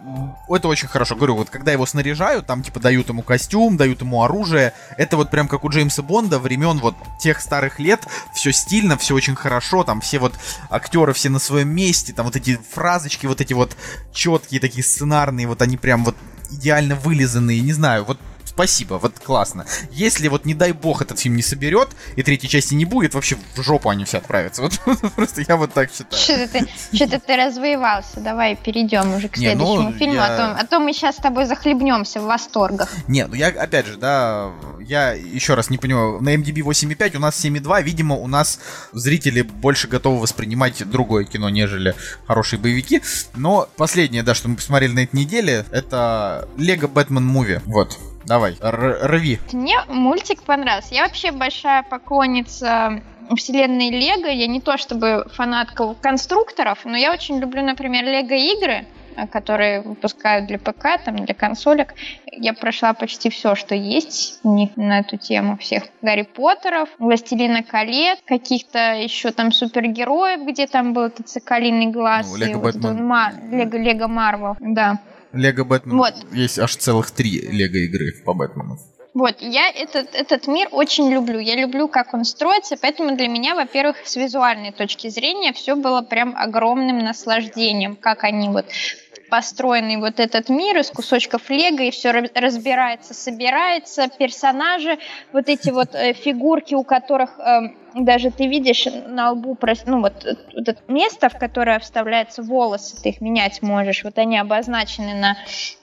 Speaker 1: это очень хорошо. Говорю, вот когда его снаряжают, там типа дают ему костюм, дают ему оружие, это вот прям как у Джеймса Бонда времен вот тех старых лет, все стильно, все очень хорошо, там все вот актеры все на своем месте, там вот эти фразочки, вот эти вот четкие такие сценарные, вот они прям вот идеально вылизанные, не знаю, вот спасибо, вот классно. Если вот, не дай бог, этот фильм не соберет, и третьей части не будет, вообще в жопу они все отправятся. Вот просто я вот так считаю.
Speaker 2: Что-то ты, что ты развоевался. Давай перейдем уже к не, ну, следующему ну, фильму, я... а, то, а то мы сейчас с тобой захлебнемся в восторгах.
Speaker 1: Не, ну я, опять же, да, я еще раз не понимаю, на MDB 8.5 у нас 7.2, видимо, у нас зрители больше готовы воспринимать другое кино, нежели хорошие боевики. Но последнее, да, что мы посмотрели на этой неделе, это Лего Бэтмен Муви. Вот. Давай, рви.
Speaker 2: Мне мультик понравился. Я вообще большая поклонница вселенной Лего. Я не то чтобы фанатка конструкторов, но я очень люблю, например, Лего игры которые выпускают для ПК, там, для консолек. Я прошла почти все, что есть у них на эту тему. Всех Гарри Поттеров, Властелина колец, каких-то еще там супергероев, где там был этот соколиный глаз. Ну,
Speaker 1: Лего Бэтмен.
Speaker 2: Лего, Лего Марвел, да.
Speaker 1: Лего Бэтмен.
Speaker 2: Вот.
Speaker 1: Есть аж целых три Лего игры по Бэтмену.
Speaker 2: Вот, я этот, этот мир очень люблю. Я люблю, как он строится, поэтому для меня, во-первых, с визуальной точки зрения все было прям огромным наслаждением, как они вот построенный вот этот мир из кусочков лего, и все разбирается, собирается, персонажи, вот эти вот э, фигурки, у которых э, даже ты видишь на лбу, ну вот, вот это место, в которое вставляются волосы, ты их менять можешь, вот они обозначены на,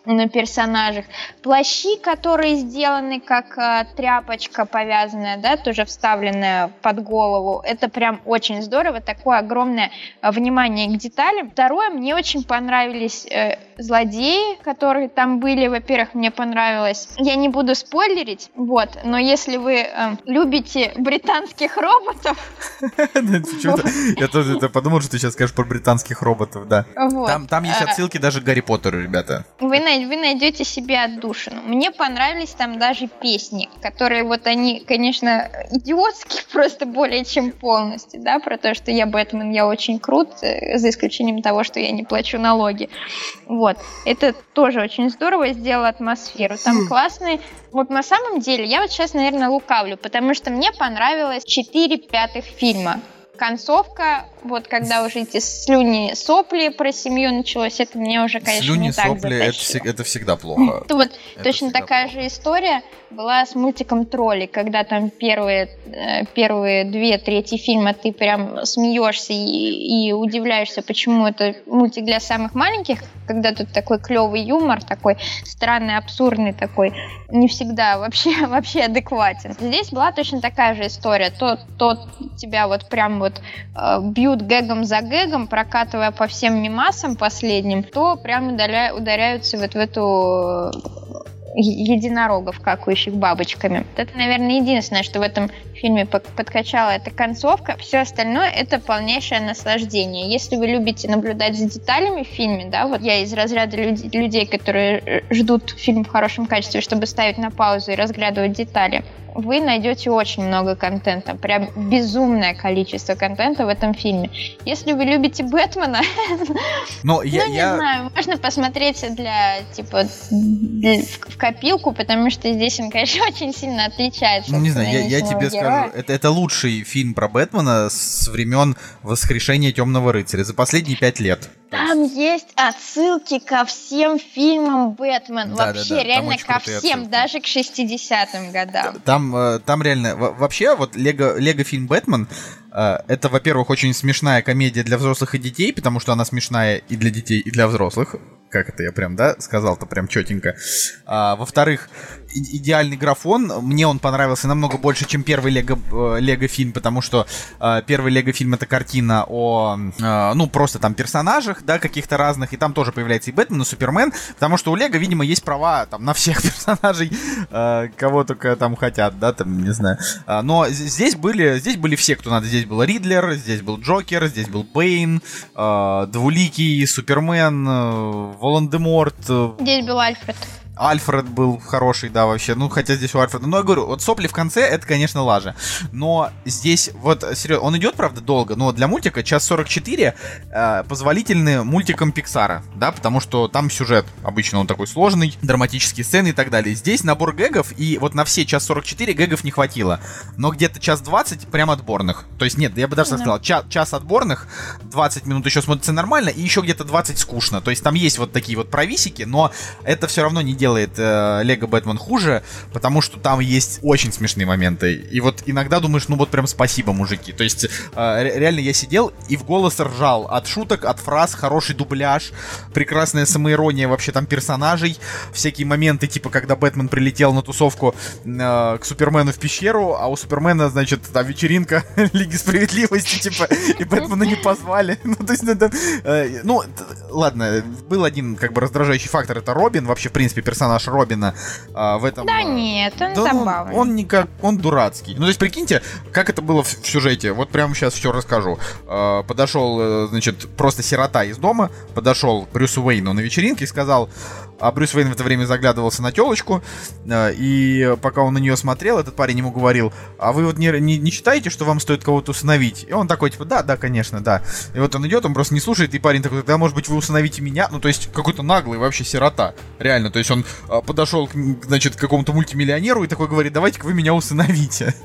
Speaker 2: на персонажах. Плащи, которые сделаны как э, тряпочка повязанная, да, тоже вставленная под голову, это прям очень здорово, такое огромное э, внимание к деталям. Второе, мне очень понравились э, злодеи, которые там были, во-первых, мне понравилось. Я не буду спойлерить, вот, но если вы э, любите британских роботов...
Speaker 1: Я тоже подумал, что ты сейчас скажешь про британских роботов, да. Там есть а, отсылки даже к Гарри Поттеру, ребята.
Speaker 2: Вы найдете себе отдушину. Мне понравились там даже песни, которые вот они, конечно, идиотские просто более чем полностью, да, про то, что я Бэтмен, я очень крут, э, за исключением того, что я не плачу налоги. Вот. Это тоже очень здорово сделало атмосферу. Там классные... Вот на самом деле, я вот сейчас, наверное, лукавлю, потому что мне понравилось 4 пятых фильма. Концовка, вот когда уже эти слюни, сопли про семью началось, это мне уже, конечно, слюни, не так сопли,
Speaker 1: это, это всегда плохо.
Speaker 2: Вот точно такая же история была с мультиком Тролли, когда там первые, э, первые две трети фильма ты прям смеешься и, и удивляешься, почему это мультик для самых маленьких, когда тут такой клевый юмор, такой странный, абсурдный такой, не всегда вообще, вообще адекватен. Здесь была точно такая же история. То, то тебя вот прям вот э, бьют гэгом за гэгом, прокатывая по всем мимасам последним, то прям ударя, ударяются вот в эту единорогов, какающих бабочками. Это, наверное, единственное, что в этом фильме подкачала эта концовка. Все остальное это полнейшее наслаждение. Если вы любите наблюдать за деталями в фильме, да, вот я из разряда люд- людей, которые э, ждут фильм в хорошем качестве, чтобы ставить на паузу и разглядывать детали, вы найдете очень много контента, прям безумное количество контента в этом фильме. Если вы любите Бэтмена,
Speaker 1: Но я,
Speaker 2: ну, не
Speaker 1: я...
Speaker 2: знаю, можно посмотреть для, типа, для, в копилку, потому что здесь он, конечно, очень сильно отличается.
Speaker 1: Ну, не знаю, я, я тебе героя. Это, это лучший фильм про Бэтмена с времен воскрешения Темного рыцаря за последние пять лет.
Speaker 2: Там есть отсылки ко всем фильмам Бэтмен. Да, вообще, да, да. реально ко всем, отсылки. даже к 60-м годам.
Speaker 1: Там, э, там реально... Вообще, вот Лего, Лего фильм Бэтмен, э, это, во-первых, очень смешная комедия для взрослых и детей, потому что она смешная и для детей, и для взрослых. Как это я прям, да, сказал-то прям четенько. А, во-вторых, идеальный графон. Мне он понравился намного больше, чем первый Лего, э, Лего фильм, потому что э, первый Лего фильм это картина о, э, ну, просто там персонажах, да, каких-то разных, и там тоже появляется и Бэтмен, и Супермен, потому что у Лего, видимо, есть права там на всех персонажей, э, кого только там хотят, да, там, не знаю. Э, но здесь были, здесь были все, кто надо. Здесь был Ридлер, здесь был Джокер, здесь был Бэйн, э, Двуликий, Супермен, э, Волан-де-Морт. Э,
Speaker 2: здесь был Альфред.
Speaker 1: Альфред был хороший, да, вообще. Ну, хотя здесь у Альфреда... Ну, я говорю, вот сопли в конце, это, конечно, лажа. Но здесь, вот, серьезно, он идет, правда, долго, но для мультика час 44 э, позволительны мультикам Пиксара, да, потому что там сюжет обычно он такой сложный, драматические сцены и так далее. Здесь набор гэгов, и вот на все час 44 гэгов не хватило. Но где-то час 20 прям отборных. То есть, нет, я бы даже сказал, час, час отборных, 20 минут еще смотрится нормально, и еще где-то 20 скучно. То есть там есть вот такие вот провисики, но это все равно не делает делает Лего э, Бэтмен хуже, потому что там есть очень смешные моменты. И вот иногда думаешь, ну вот прям спасибо, мужики. То есть э, реально я сидел и в голос ржал от шуток, от фраз, хороший дубляж, прекрасная самоирония вообще там персонажей, всякие моменты, типа когда Бэтмен прилетел на тусовку э, к Супермену в пещеру, а у Супермена, значит, там вечеринка Лиги Справедливости, типа, и Бэтмена не позвали. Ну, то есть, ну, ну, ладно, был один, как бы, раздражающий фактор, это Робин, вообще, в принципе, персонаж персонаж Робина а, в этом...
Speaker 2: Да нет, он да забавный.
Speaker 1: Он, он никак, он дурацкий. Ну, то есть, прикиньте, как это было в, в сюжете. Вот прямо сейчас все расскажу. А, подошел, э, значит, просто сирота из дома, подошел Брюсу Уэйну на вечеринке и сказал, А Брюс Уэйн в это время заглядывался на телочку, э, и пока он на нее смотрел, этот парень ему говорил, а вы вот не, не, не считаете, что вам стоит кого-то усыновить? И он такой, типа, да, да, конечно, да. И вот он идет, он просто не слушает, и парень такой, да, может быть, вы усыновите меня? Ну, то есть, какой-то наглый вообще сирота, реально. То есть, он а, подошел, значит, к какому-то мультимиллионеру и такой говорит, давайте-ка вы меня усыновите.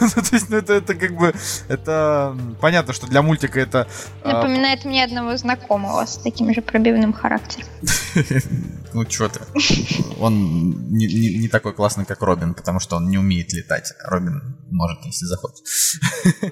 Speaker 1: Ну, то есть, ну, это, это как бы, это понятно, что для мультика это...
Speaker 2: а, Напоминает мне одного знакомого с таким же пробивным характером.
Speaker 1: Ну, что ты. Он не, не, не такой классный, как Робин, потому что он не умеет летать. Робин может, если захочет.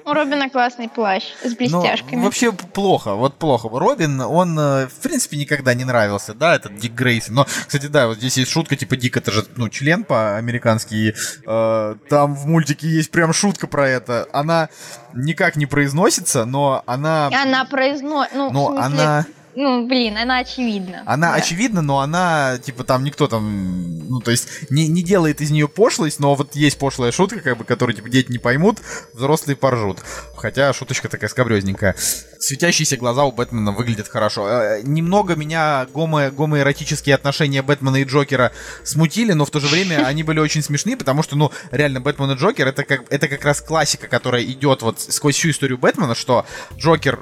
Speaker 2: У Робина классный плащ с ну, блестяшками.
Speaker 1: Ну, вообще плохо, вот плохо. Робин, он, э, в принципе, никогда не нравился, да, этот Дик Грейсон. Но, кстати, да, вот здесь есть шутка, типа, Дик это же, ну, член по-американски. Э, там в мультике есть прям шутка про это. Она никак не произносится, но она...
Speaker 2: Она произносит, ну,
Speaker 1: но смысле... она
Speaker 2: ну, блин, она очевидна.
Speaker 1: Она да. очевидна, но она, типа, там никто там, ну, то есть, не, не делает из нее пошлость, но вот есть пошлая шутка, как бы, которую, типа, дети не поймут, взрослые поржут. Хотя шуточка такая скабрезненькая. Светящиеся глаза у Бэтмена выглядят хорошо. Э, немного меня гомо, гомоэротические отношения Бэтмена и Джокера смутили, но в то же время они были очень смешные, потому что, ну, реально, Бэтмен и Джокер это как, это как раз классика, которая идет вот сквозь всю историю Бэтмена, что Джокер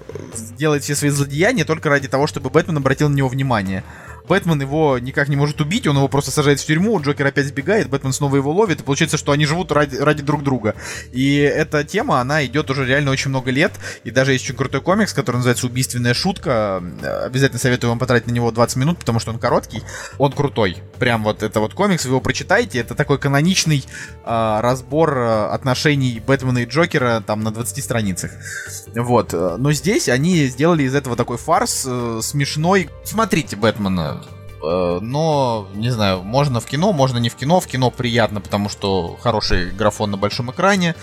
Speaker 1: делает все свои злодеяния только ради того, чтобы Бэтмен обратил на него внимание. Бэтмен его никак не может убить, он его просто сажает в тюрьму, Джокер опять сбегает, Бэтмен снова его ловит, и получается, что они живут ради, ради друг друга. И эта тема, она идет уже реально очень много лет, и даже есть очень крутой комикс, который называется «Убийственная шутка». Обязательно советую вам потратить на него 20 минут, потому что он короткий, он крутой. Прям вот это вот комикс, вы его прочитаете, это такой каноничный э, разбор отношений Бэтмена и Джокера там на 20 страницах. Вот. Но здесь они сделали из этого такой фарс э, смешной. Смотрите Бэтмена, Э, но, не знаю, можно в кино, можно не в кино. В кино приятно, потому что хороший графон на большом экране.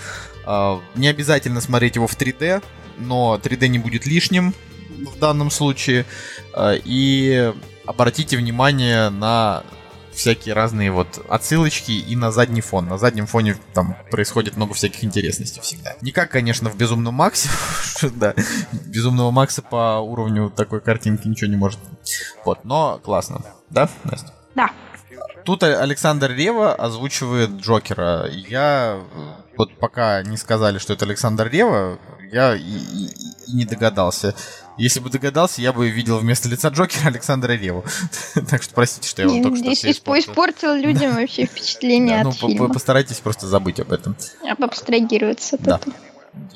Speaker 1: Э, не обязательно смотреть его в 3D, но 3D не будет лишним в данном случае. Э, и обратите внимание на всякие разные вот отсылочки и на задний фон. На заднем фоне там происходит много всяких интересностей всегда. Не как, конечно, в Безумном Максе. да, Безумного Макса по уровню такой картинки ничего не может. Вот, но классно. Да, Настя?
Speaker 2: Да.
Speaker 1: Тут Александр Рева озвучивает Джокера. Я вот пока не сказали, что это Александр Рева, я и, и, и не догадался. Если бы догадался, я бы видел вместо лица Джокера Александра Реву. так что простите, что я вам только что
Speaker 2: Здесь испортил людям вообще впечатление от ну, фильма.
Speaker 1: Постарайтесь просто забыть об этом.
Speaker 2: Абстрагироваться от этого.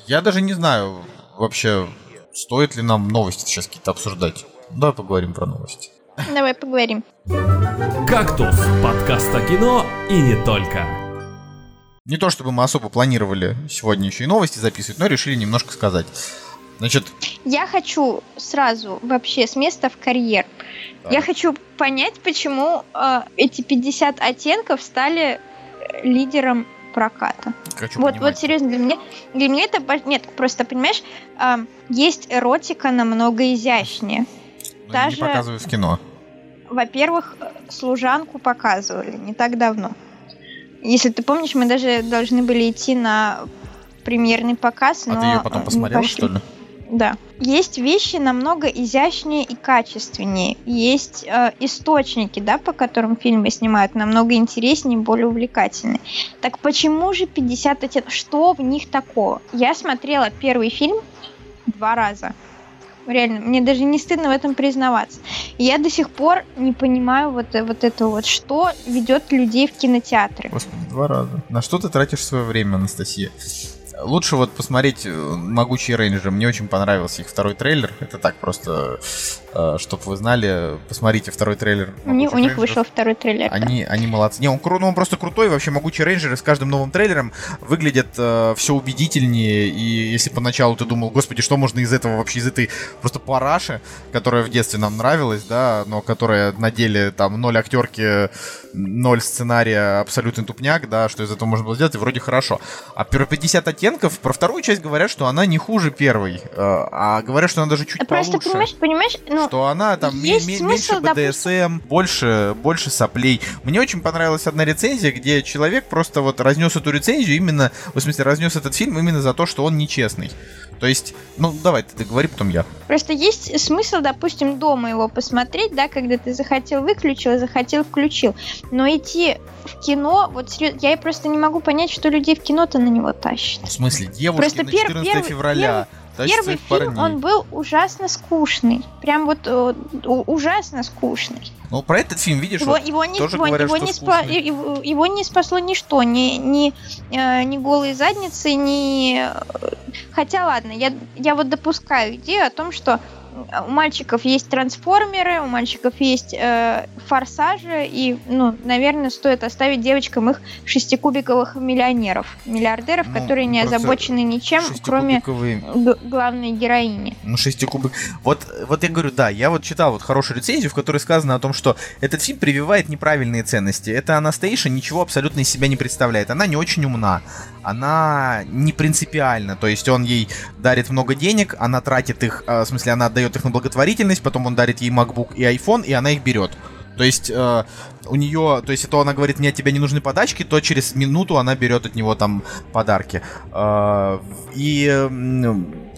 Speaker 1: Я даже не знаю вообще, стоит ли нам новости сейчас какие-то обсуждать. Давай поговорим про новости.
Speaker 2: Давай поговорим.
Speaker 3: «Кактус» — подкаст о кино и не только.
Speaker 1: Не то чтобы мы особо планировали сегодня еще и новости записывать, но решили немножко сказать. Значит...
Speaker 2: Я хочу сразу вообще с места в карьер. Так. Я хочу понять, почему э, эти 50 оттенков стали э, лидером проката.
Speaker 1: Хочу
Speaker 2: вот, вот серьезно, для меня, для меня это... Нет, просто, понимаешь, э, есть эротика намного изящнее.
Speaker 1: Но Даже... не показывают в кино.
Speaker 2: Во-первых, служанку показывали не так давно. Если ты помнишь, мы даже должны были идти на премьерный показ,
Speaker 1: а
Speaker 2: но...
Speaker 1: ты ее потом посмотрела, что ли?
Speaker 2: Да. Есть вещи намного изящнее и качественнее. Есть э, источники, да, по которым фильмы снимают, намного интереснее более увлекательные. Так почему же 50 оттенков? Что в них такого? Я смотрела первый фильм два раза. Реально, мне даже не стыдно в этом признаваться. И я до сих пор не понимаю вот, вот это вот, что ведет людей в кинотеатры.
Speaker 1: Господи, два раза. На что ты тратишь свое время, Анастасия? Лучше вот посмотреть э, «Могучие рейнджеры». Мне очень понравился их второй трейлер. Это так просто, чтобы вы знали, посмотрите второй трейлер.
Speaker 2: У, них, у них вышел второй трейлер.
Speaker 1: Они, да. они молодцы. Не, он, ну, он просто крутой. Вообще «Могучие рейнджеры» с каждым новым трейлером выглядят э, все убедительнее. И если поначалу ты думал, господи, что можно из этого вообще, из этой просто параши, которая в детстве нам нравилась, да, но которая на деле там ноль актерки, ноль сценария, абсолютный тупняк, да, что из этого можно было сделать, и вроде хорошо. А про 50 оттенков оттенков. Про вторую часть говорят, что она не хуже первой, э, а говорят, что она даже чуть
Speaker 2: Просто
Speaker 1: получше.
Speaker 2: понимаешь, понимаешь, ну Ну,
Speaker 1: что она там меньше БДСМ, больше, больше соплей. Мне очень понравилась одна рецензия, где человек просто вот разнес эту рецензию именно, в смысле, разнес этот фильм именно за то, что он нечестный. То есть, ну давай ты договори, потом я.
Speaker 2: Просто есть смысл, допустим, дома его посмотреть, да, когда ты захотел выключил, захотел включил. Но идти в кино, вот серьезно, я просто не могу понять, что людей в кино-то на него тащит.
Speaker 1: В смысле, девушки
Speaker 2: Просто
Speaker 1: на
Speaker 2: пер-
Speaker 1: 14
Speaker 2: первый-
Speaker 1: февраля тащат
Speaker 2: Первый
Speaker 1: своих
Speaker 2: фильм,
Speaker 1: парней.
Speaker 2: он был ужасно скучный. Прям вот э, ужасно скучный.
Speaker 1: Ну, про этот фильм, видишь,
Speaker 2: Его,
Speaker 1: вот
Speaker 2: его, не,
Speaker 1: тоже
Speaker 2: его,
Speaker 1: говорят,
Speaker 2: его
Speaker 1: что
Speaker 2: не спа- его, его не спасло ничто, ни, ни, э, ни голые задницы, ни... э, Хотя ладно, я, я вот допускаю идею о том, что у мальчиков есть трансформеры, у мальчиков есть э, форсажи, и, ну, наверное, стоит оставить девочкам их шестикубиковых миллионеров, миллиардеров,
Speaker 1: Ну,
Speaker 2: которые не озабочены ничем, кроме главной героини.
Speaker 1: Ну, шестикубик. Вот, вот я говорю, да, я вот читал вот хорошую рецензию, в которой сказано о том, что этот фильм прививает неправильные ценности. Это Анастейша ничего абсолютно из себя не представляет. Она не очень умна. Она не принципиальна. То есть он ей дарит много денег, она тратит их, э, в смысле, она отдает их на благотворительность, потом он дарит ей MacBook и iPhone, и она их берет. То есть э, у нее, то есть то она говорит, мне от тебя не нужны подачки, то через минуту она берет от него там подарки. Э, и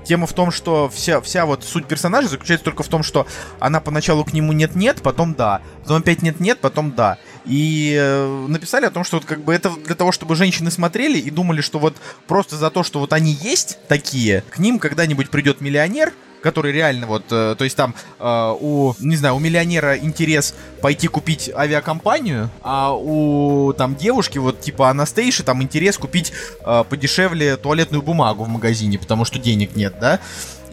Speaker 1: тема в том, что вся, вся вот суть персонажа заключается только в том, что она поначалу к нему нет-нет, потом да, потом опять нет-нет, потом да. И э, написали о том, что вот как бы это для того, чтобы женщины смотрели и думали, что вот просто за то, что вот они есть такие, к ним когда-нибудь придет миллионер, который реально вот, э, то есть там э, у, не знаю, у миллионера интерес пойти купить авиакомпанию, а у там девушки вот типа Анастейши там интерес купить э, подешевле туалетную бумагу в магазине, потому что денег нет, да?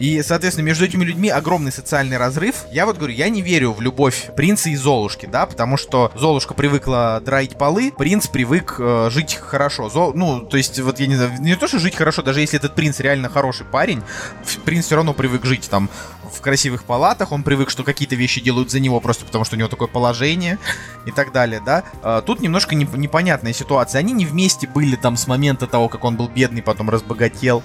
Speaker 1: И, соответственно, между этими людьми огромный социальный разрыв. Я вот говорю, я не верю в любовь принца и Золушки, да, потому что Золушка привыкла драить полы, принц привык э, жить хорошо. Зол- ну, то есть, вот я не знаю, не то, что жить хорошо, даже если этот принц реально хороший парень, принц все равно привык жить там в красивых палатах, он привык, что какие-то вещи делают за него просто потому, что у него такое положение и так далее, да. А, Тут немножко неп- непонятная ситуация. Они не вместе были там с момента того, как он был бедный, потом разбогател.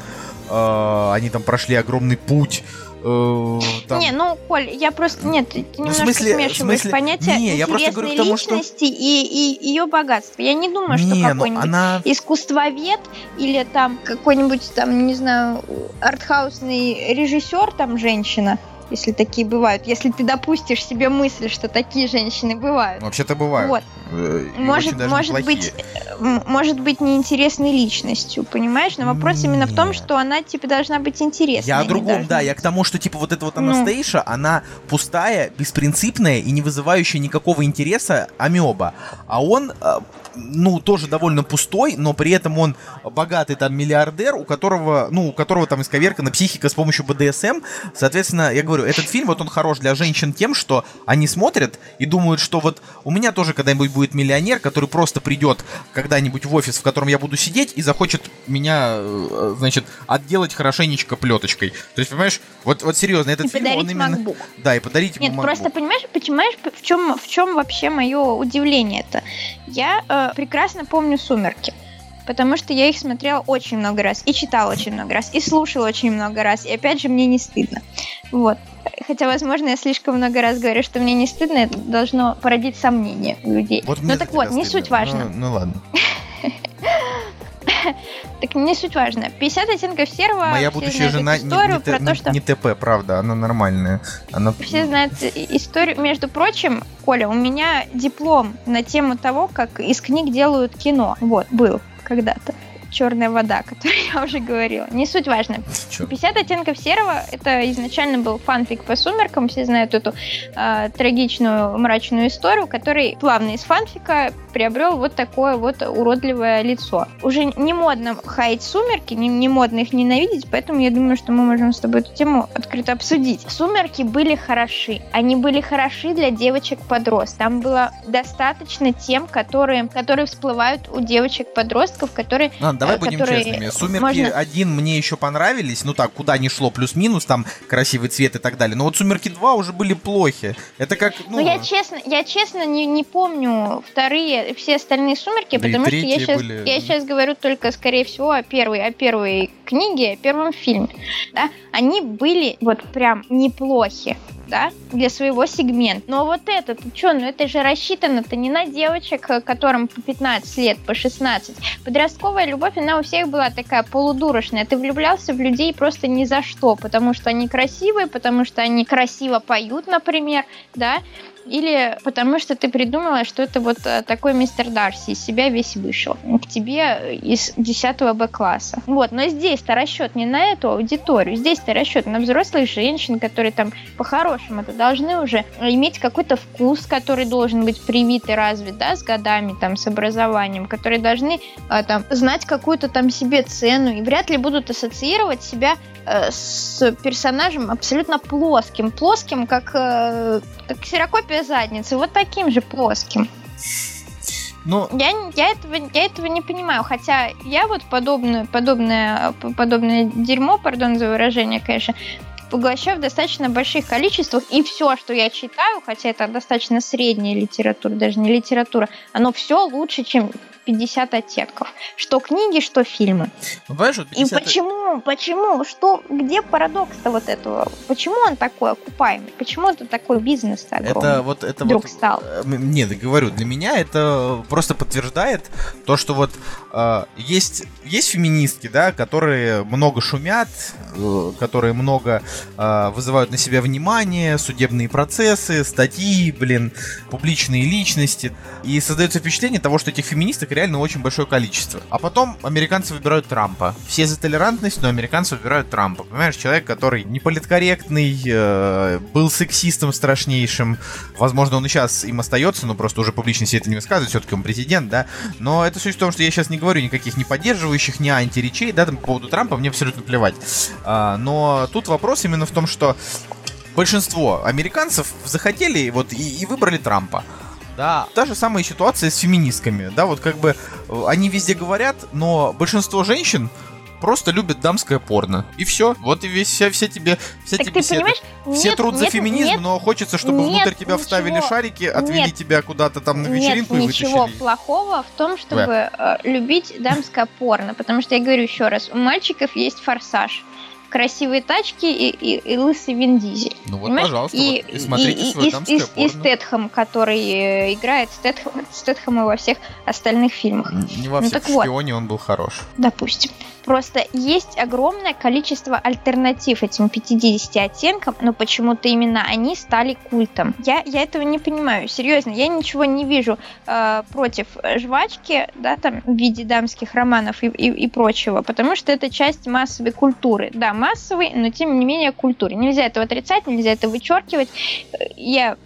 Speaker 1: А, Они там прошли огромный путь. Э, там-
Speaker 2: Не, ну, Коль, я просто... Нет, ты
Speaker 1: Ну,
Speaker 2: немножко
Speaker 1: смысле-
Speaker 2: смешиваешь
Speaker 1: смысле-
Speaker 2: понятие
Speaker 1: Не, я просто
Speaker 2: интересной
Speaker 1: говорю к тому, что-
Speaker 2: личности и, и ее богатства. Я не думаю, что
Speaker 1: не, ну
Speaker 2: какой-нибудь
Speaker 1: она...
Speaker 2: искусствовед или там какой-нибудь там, не знаю, артхаусный режиссер, там женщина, если такие бывают, если ты допустишь себе мысль, что такие женщины бывают.
Speaker 1: Вообще-то бывают.
Speaker 2: Вот.
Speaker 1: Э, и
Speaker 2: Может, может
Speaker 1: неплохие.
Speaker 2: быть, м, может быть неинтересной личностью, понимаешь? Но вопрос именно в том,
Speaker 1: Нет.
Speaker 2: что она типа должна быть интересной.
Speaker 1: Я о другом,
Speaker 2: должна
Speaker 1: да, я к тому, что типа вот эта вот
Speaker 2: Ну.
Speaker 1: Анастейша, она пустая, беспринципная и не вызывающая никакого интереса амеба. А он, э, ну, тоже довольно пустой, но при этом он богатый там миллиардер, у которого, ну, у которого там исковеркана психика с помощью БДСМ. Соответственно, я говорю, этот фильм, вот он хорош для женщин тем, что они смотрят и думают, что вот у меня тоже когда-нибудь будет миллионер, который просто придет когда-нибудь в офис, в котором я буду сидеть, и захочет меня, э, значит, отделать хорошенечко плеточкой. То есть, понимаешь, вот, вот серьезно, этот
Speaker 2: И
Speaker 1: фильм, он именно...
Speaker 2: MacBook.
Speaker 1: Да, и подарить ему
Speaker 2: Нет,
Speaker 1: MacBook.
Speaker 2: просто понимаешь, понимаешь, в чем, в чем вообще мое удивление это? Я э, прекрасно помню сумерки. Потому что я их смотрела очень много раз, и читала очень много раз, и слушала очень много раз, и опять же мне не стыдно. Вот. Хотя, возможно, я слишком много раз говорю, что мне не стыдно, это должно породить сомнения у людей.
Speaker 1: Вот
Speaker 2: ну так вот, не
Speaker 1: стыдно.
Speaker 2: суть важно.
Speaker 1: Ну, ну ладно.
Speaker 2: Так не суть важно. 50 оттенков серого.
Speaker 1: Моя будущая жена не,
Speaker 2: про то, что
Speaker 1: не ТП, правда, она нормальная. Она...
Speaker 2: Все знают историю. Между прочим, Коля, у меня диплом на тему того, как из книг делают кино. Вот, был когда-то. Черная вода, о которой я уже говорила. Не суть важно.
Speaker 1: Чё?
Speaker 2: 50 оттенков серого это изначально был фанфик по сумеркам. Все знают эту э, трагичную, мрачную историю, который плавно из фанфика приобрел вот такое вот уродливое лицо. Уже не модно хаять сумерки, не, не модно их ненавидеть, поэтому я думаю, что мы можем с тобой эту тему открыто обсудить. Сумерки были хороши. Они были хороши для девочек-подростков. Там было достаточно тем, которые, которые всплывают у девочек-подростков, которые
Speaker 1: Ладно, давай
Speaker 2: э,
Speaker 1: будем честными. Сумерки
Speaker 2: можно-
Speaker 1: один мне еще понравились, ну так, куда ни шло, плюс-минус, там красивый цвет и так далее. Но вот Сумерки 2 уже были плохи. Это как, ну,
Speaker 2: Ну, я честно, я честно не, не помню вторые, все остальные сумерки,
Speaker 1: Да
Speaker 2: потому что я сейчас,
Speaker 1: были.
Speaker 2: я сейчас говорю только, скорее всего, о первой, о первой книге, о первом фильме. Да? Они были вот прям неплохи. Да, для своего сегмента. Но вот это, ты что, ну это же рассчитано-то не на девочек, э, которым по 15 лет, по 16. Подростковая любовь, она у всех была такая полудурочная. Ты влюблялся в людей просто ни за что, потому что они красивые, потому что они красиво поют, например, да, или потому что ты придумала, что это вот э, такой мистер Дарси из себя весь вышел к тебе из 10 Б-класса. Вот, но здесь-то расчет не на эту аудиторию, здесь-то расчет на взрослых женщин, которые там по-хорошему это должны уже иметь какой-то вкус, который должен быть привит и развит, да, с годами, там, с образованием, которые должны там знать какую-то там себе цену. И вряд ли будут ассоциировать себя э, с персонажем абсолютно плоским, плоским, как, э, как ксерокопия себе задницы вот таким же плоским. Ну, я, я, этого, я этого не понимаю. Хотя я вот подобное, подобное, подобное дерьмо, пардон за выражение, конечно, поглощаю в достаточно больших количествах. И все, что я читаю, хотя это достаточно средняя литература, даже не литература, оно все лучше, чем 50 оттенков. Что книги, что фильмы. Ну, понимаешь, вот 50... И почему, почему, что, где парадокс-то вот этого? Почему он такой окупаемый? Почему это такой бизнес огромный?
Speaker 1: Это вот, это
Speaker 2: вдруг
Speaker 1: вот,
Speaker 2: стал?
Speaker 1: Э, нет, говорю, для меня это просто подтверждает то, что вот э, есть, есть феминистки, да, которые много шумят, э, которые много э, вызывают на себя внимание, судебные процессы, статьи, блин, публичные личности. И создается впечатление того, что этих феминисток реально очень большое количество. А потом американцы выбирают Трампа. Все за толерантность, но американцы выбирают Трампа. Понимаешь, человек, который не политкорректный, э, был сексистом страшнейшим. Возможно, он и сейчас им остается, но просто уже публично себе это не высказывает, все-таки он президент, да. Но это суть в том, что я сейчас не говорю никаких не поддерживающих, ни антиречей, да, там, по поводу Трампа мне абсолютно плевать. А, но тут вопрос именно в том, что большинство американцев захотели вот и, и выбрали Трампа. Да. Та же самая ситуация с феминистками. Да, вот как бы э, они везде говорят, но большинство женщин просто любят дамское порно. И все. Вот и весь, вся, вся тебе, вся
Speaker 2: так
Speaker 1: тебе
Speaker 2: ты понимаешь,
Speaker 1: все
Speaker 2: нет,
Speaker 1: труд
Speaker 2: нет,
Speaker 1: за феминизм,
Speaker 2: нет,
Speaker 1: но хочется, чтобы
Speaker 2: нет,
Speaker 1: внутрь тебя
Speaker 2: ничего,
Speaker 1: вставили шарики, отвели
Speaker 2: нет,
Speaker 1: тебя куда-то там на вечеринку
Speaker 2: нет,
Speaker 1: и
Speaker 2: ничего
Speaker 1: вытащили.
Speaker 2: плохого в том, чтобы э, любить дамское порно. Потому что я говорю еще раз, у мальчиков есть форсаж красивые тачки и, и, и лысый Вин Дизель.
Speaker 1: Ну вот, понимаешь? пожалуйста, и, вот, и смотрите и,
Speaker 2: и, и, и Стэтхэм, который э, играет Стэтхэм, Стэтхэма во всех остальных фильмах.
Speaker 1: Не во
Speaker 2: ну,
Speaker 1: всех,
Speaker 2: так
Speaker 1: в «Шпионе» вот. он был хорош.
Speaker 2: Допустим. Просто есть огромное количество альтернатив этим 50 оттенкам, но почему-то именно они стали культом. Я, я этого не понимаю. Серьезно, я ничего не вижу э, против жвачки, да, там, в виде дамских романов и, и, и прочего, потому что это часть массовой культуры. Да, массовый, но тем не менее культуры. Нельзя этого отрицать, нельзя это вычеркивать. Я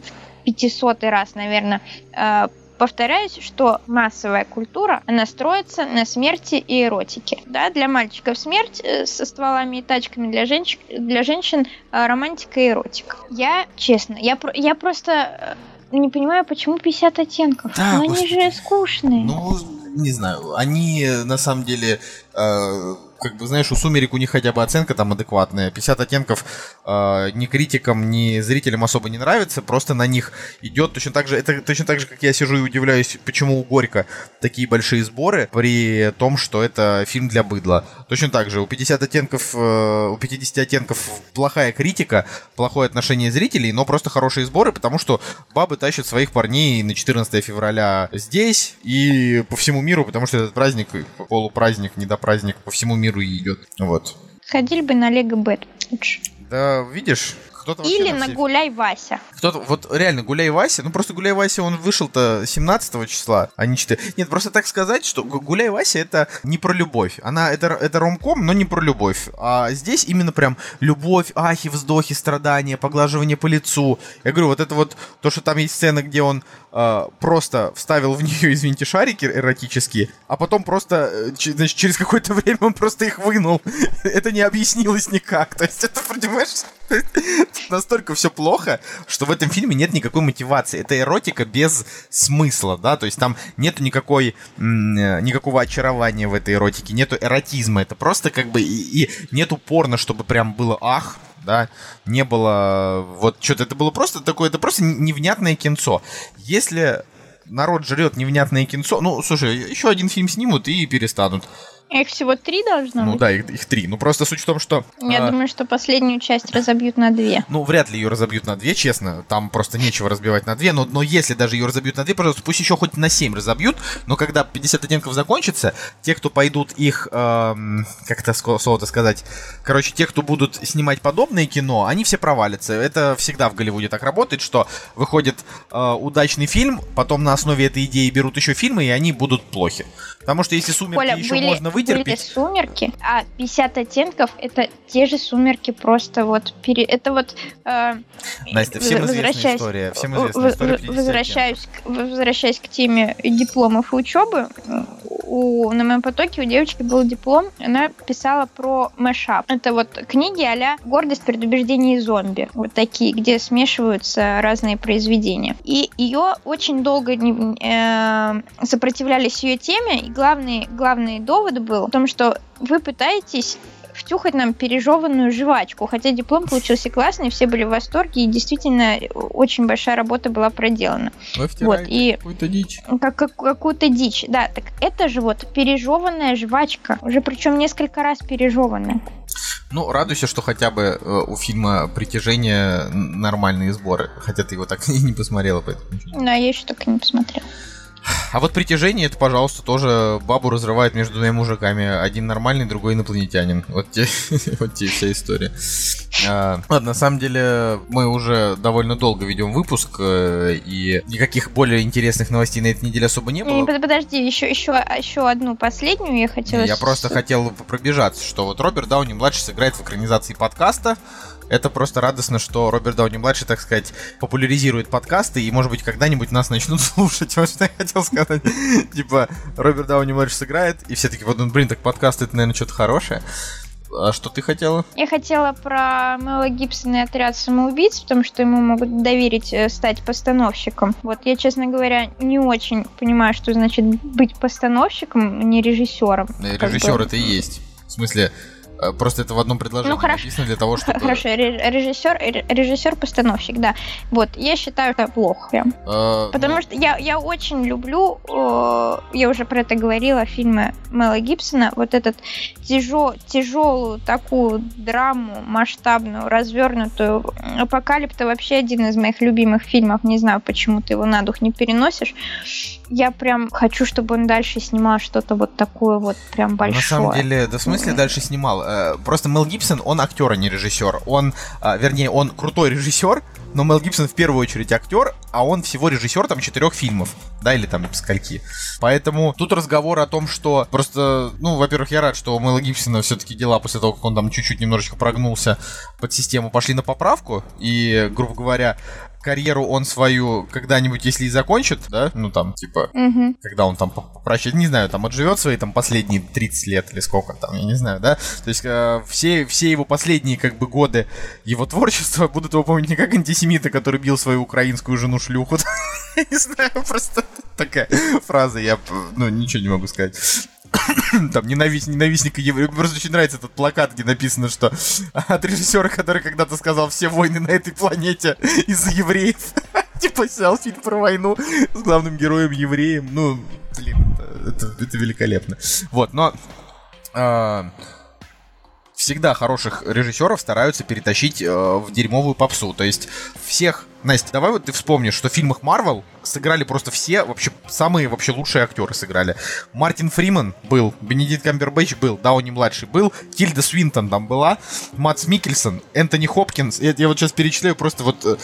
Speaker 2: 500 раз, наверное, э, Повторяюсь, что массовая культура, она строится на смерти и эротике. Да, для мальчиков смерть э, со стволами и тачками, для, женщ... для женщин э, романтика и эротика. Я, честно, я, я просто э, не понимаю, почему 50 оттенков.
Speaker 1: Да,
Speaker 2: Но они же скучные.
Speaker 1: Ну, не знаю, они на самом деле э, как бы, знаешь, у «Сумерек» у них хотя бы оценка там адекватная. 50 оттенков э, ни критикам, ни зрителям особо не нравится, просто на них идет точно так же, это точно так же, как я сижу и удивляюсь, почему у Горько такие большие сборы, при том, что это фильм для быдла. Точно так же, у 50 оттенков, э, у 50 оттенков плохая критика, плохое отношение зрителей, но просто хорошие сборы, потому что бабы тащат своих парней на 14 февраля здесь и по всему миру, потому что этот праздник, полупраздник, недопраздник по всему миру миру идет. Вот.
Speaker 2: Ходили бы на Лего Бэт лучше.
Speaker 1: Да, видишь, кто-то
Speaker 2: Или на, на Гуляй Вася.
Speaker 1: Кто-то, вот реально, Гуляй Вася, ну просто Гуляй Вася, он вышел-то 17 числа, а не 4. Нет, просто так сказать, что Гуляй Вася это не про любовь. Она, это, это ромком, но не про любовь. А здесь именно прям любовь, ахи, вздохи, страдания, поглаживание по лицу. Я говорю, вот это вот, то, что там есть сцена, где он э, просто вставил в нее, извините, шарики эротические, а потом просто, э, значит, через какое-то время он просто их вынул. это не объяснилось никак. То есть это, понимаешь, настолько все плохо, что в этом фильме нет никакой мотивации. Это эротика без смысла, да, то есть там нету никакой, никакого очарования в этой эротике, нету эротизма, это просто как бы и, и нет упорно, чтобы прям было ах, да, не было вот что-то, это было просто такое, это просто невнятное кинцо. Если народ жрет невнятное кинцо, ну, слушай, еще один фильм снимут и перестанут.
Speaker 2: Их всего три должно
Speaker 1: Ну
Speaker 2: быть?
Speaker 1: да, их, их три. Ну просто суть в том, что...
Speaker 2: Я
Speaker 1: а,
Speaker 2: думаю, что последнюю часть разобьют на две.
Speaker 1: Ну, вряд ли ее разобьют на две, честно. Там просто нечего разбивать на две. Но, но если даже ее разобьют на две, пожалуйста, пусть еще хоть на 7 разобьют. Но когда 50 оттенков закончится, те, кто пойдут их, эм, как это слово-то сказать, короче, те, кто будут снимать подобное кино, они все провалятся. Это всегда в Голливуде так работает, что выходит э, удачный фильм, потом на основе этой идеи берут еще фильмы, и они будут плохи. Потому что если сумерки
Speaker 2: Коля,
Speaker 1: еще
Speaker 2: были,
Speaker 1: можно
Speaker 2: были
Speaker 1: вытерпеть.
Speaker 2: сумерки, а 50 оттенков это те же сумерки, просто вот пере... это вот. э,
Speaker 1: Настя, всем известная история. Всем известная история 50
Speaker 2: возвращаюсь, к, возвращаясь к теме дипломов и учебы, у, на моем потоке у девочки был диплом, она писала про мэшап. Это вот книги а «Гордость, предубеждение и зомби». Вот такие, где смешиваются разные произведения. И ее очень долго не- э, сопротивлялись ее теме, и главный, главный довод был в том, что вы пытаетесь втюхать нам пережеванную жвачку. Хотя диплом получился классный, все были в восторге, и действительно очень большая работа была проделана.
Speaker 1: Вы
Speaker 2: Вот, и
Speaker 1: какую-то дичь.
Speaker 2: как, как- какую-то дичь. Да, так это же вот пережеванная жвачка. Уже причем несколько раз пережеванная.
Speaker 1: Ну, радуйся, что хотя бы э, у фильма «Притяжение» нормальные сборы. Хотя ты его так и не посмотрела, поэтому
Speaker 2: Но я еще так и не посмотрела.
Speaker 1: А вот «Притяжение» это, пожалуйста, тоже бабу разрывает между двумя мужиками. Один нормальный, другой инопланетянин. Вот те, вот те вся история. А, Ладно, на самом деле мы уже довольно долго ведем выпуск, э, и никаких более интересных новостей на этой неделе особо не было.
Speaker 2: под- подожди, еще, еще, еще одну последнюю я хотела...
Speaker 1: Я просто хотел пробежаться, что вот Роберт Дауни младший сыграет в экранизации подкаста. Это просто радостно, что Роберт Дауни младший, так сказать, популяризирует подкасты, и, может быть, когда-нибудь нас начнут слушать. Вот что я хотел сказать. Типа, Роберт Дауни младший сыграет, и все таки вот, ну, блин, так подкасты это, наверное, что-то хорошее. А что ты хотела?
Speaker 2: Я хотела про Мэла Гибсона и отряд самоубийц, потому что ему могут доверить э, стать постановщиком. Вот я, честно говоря, не очень понимаю, что значит быть постановщиком, не режиссером.
Speaker 1: Э. Режиссер это и есть. В смысле, просто это в одном предложении
Speaker 2: Ну, хорошо.
Speaker 1: написано для того, чтобы...
Speaker 2: Хорошо, ре- режиссер, ре- режиссер-постановщик, да. Вот, я считаю это плохо прям.
Speaker 1: э,
Speaker 2: Потому
Speaker 1: ну,
Speaker 2: что я, я очень люблю, э, я уже про это говорила, фильмы Мэла Гибсона, вот этот тяжел, тяжелую такую драму масштабную, развернутую. Апокалипта вообще один из моих любимых фильмов, не знаю, почему ты его на дух не переносишь. Я прям хочу, чтобы он дальше снимал что-то вот такое вот прям большое.
Speaker 1: На самом деле, да в смысле дальше снимал? Э, Просто Мел Гибсон, он актер, а не режиссер. Он, а, вернее, он крутой режиссер, но Мел Гибсон в первую очередь актер, а он всего режиссер там четырех фильмов, да, или там скольки. Поэтому тут разговор о том, что просто, ну, во-первых, я рад, что у Мэла Гибсона все-таки дела после того, как он там чуть-чуть немножечко прогнулся под систему, пошли на поправку, и, грубо говоря, карьеру он свою когда-нибудь, если и закончит, да, ну там, типа,
Speaker 2: Мгм.
Speaker 1: когда он там прощает, не знаю, там отживет свои там последние 30 лет или сколько там, я не знаю, да? То есть э, все, все его последние как бы годы его творчества будут его помнить не как антисемита, который бил свою украинскую жену шлюху. Не знаю, просто такая фраза, я, ну, ничего не могу сказать. Там ненависть, ненавистника евреев. Мне просто очень нравится этот плакат, где написано, что от режиссера, который когда-то сказал все войны на этой планете из-за евреев. Типа снял фильм про войну с главным героем евреем. Ну, блин, это, это- это великолепно. Вот, но а, всегда хороших режиссеров стараются перетащить э, в дерьмовую попсу. То есть всех... Настя, давай вот ты вспомнишь, что в фильмах Марвел сыграли просто все, вообще самые вообще лучшие актеры сыграли. Мартин Фриман был, Бенедикт Камбербэтч был, Дауни-младший был, Тильда Свинтон там была, Матс Микельсон, Энтони Хопкинс. Я, я вот сейчас перечисляю просто вот э,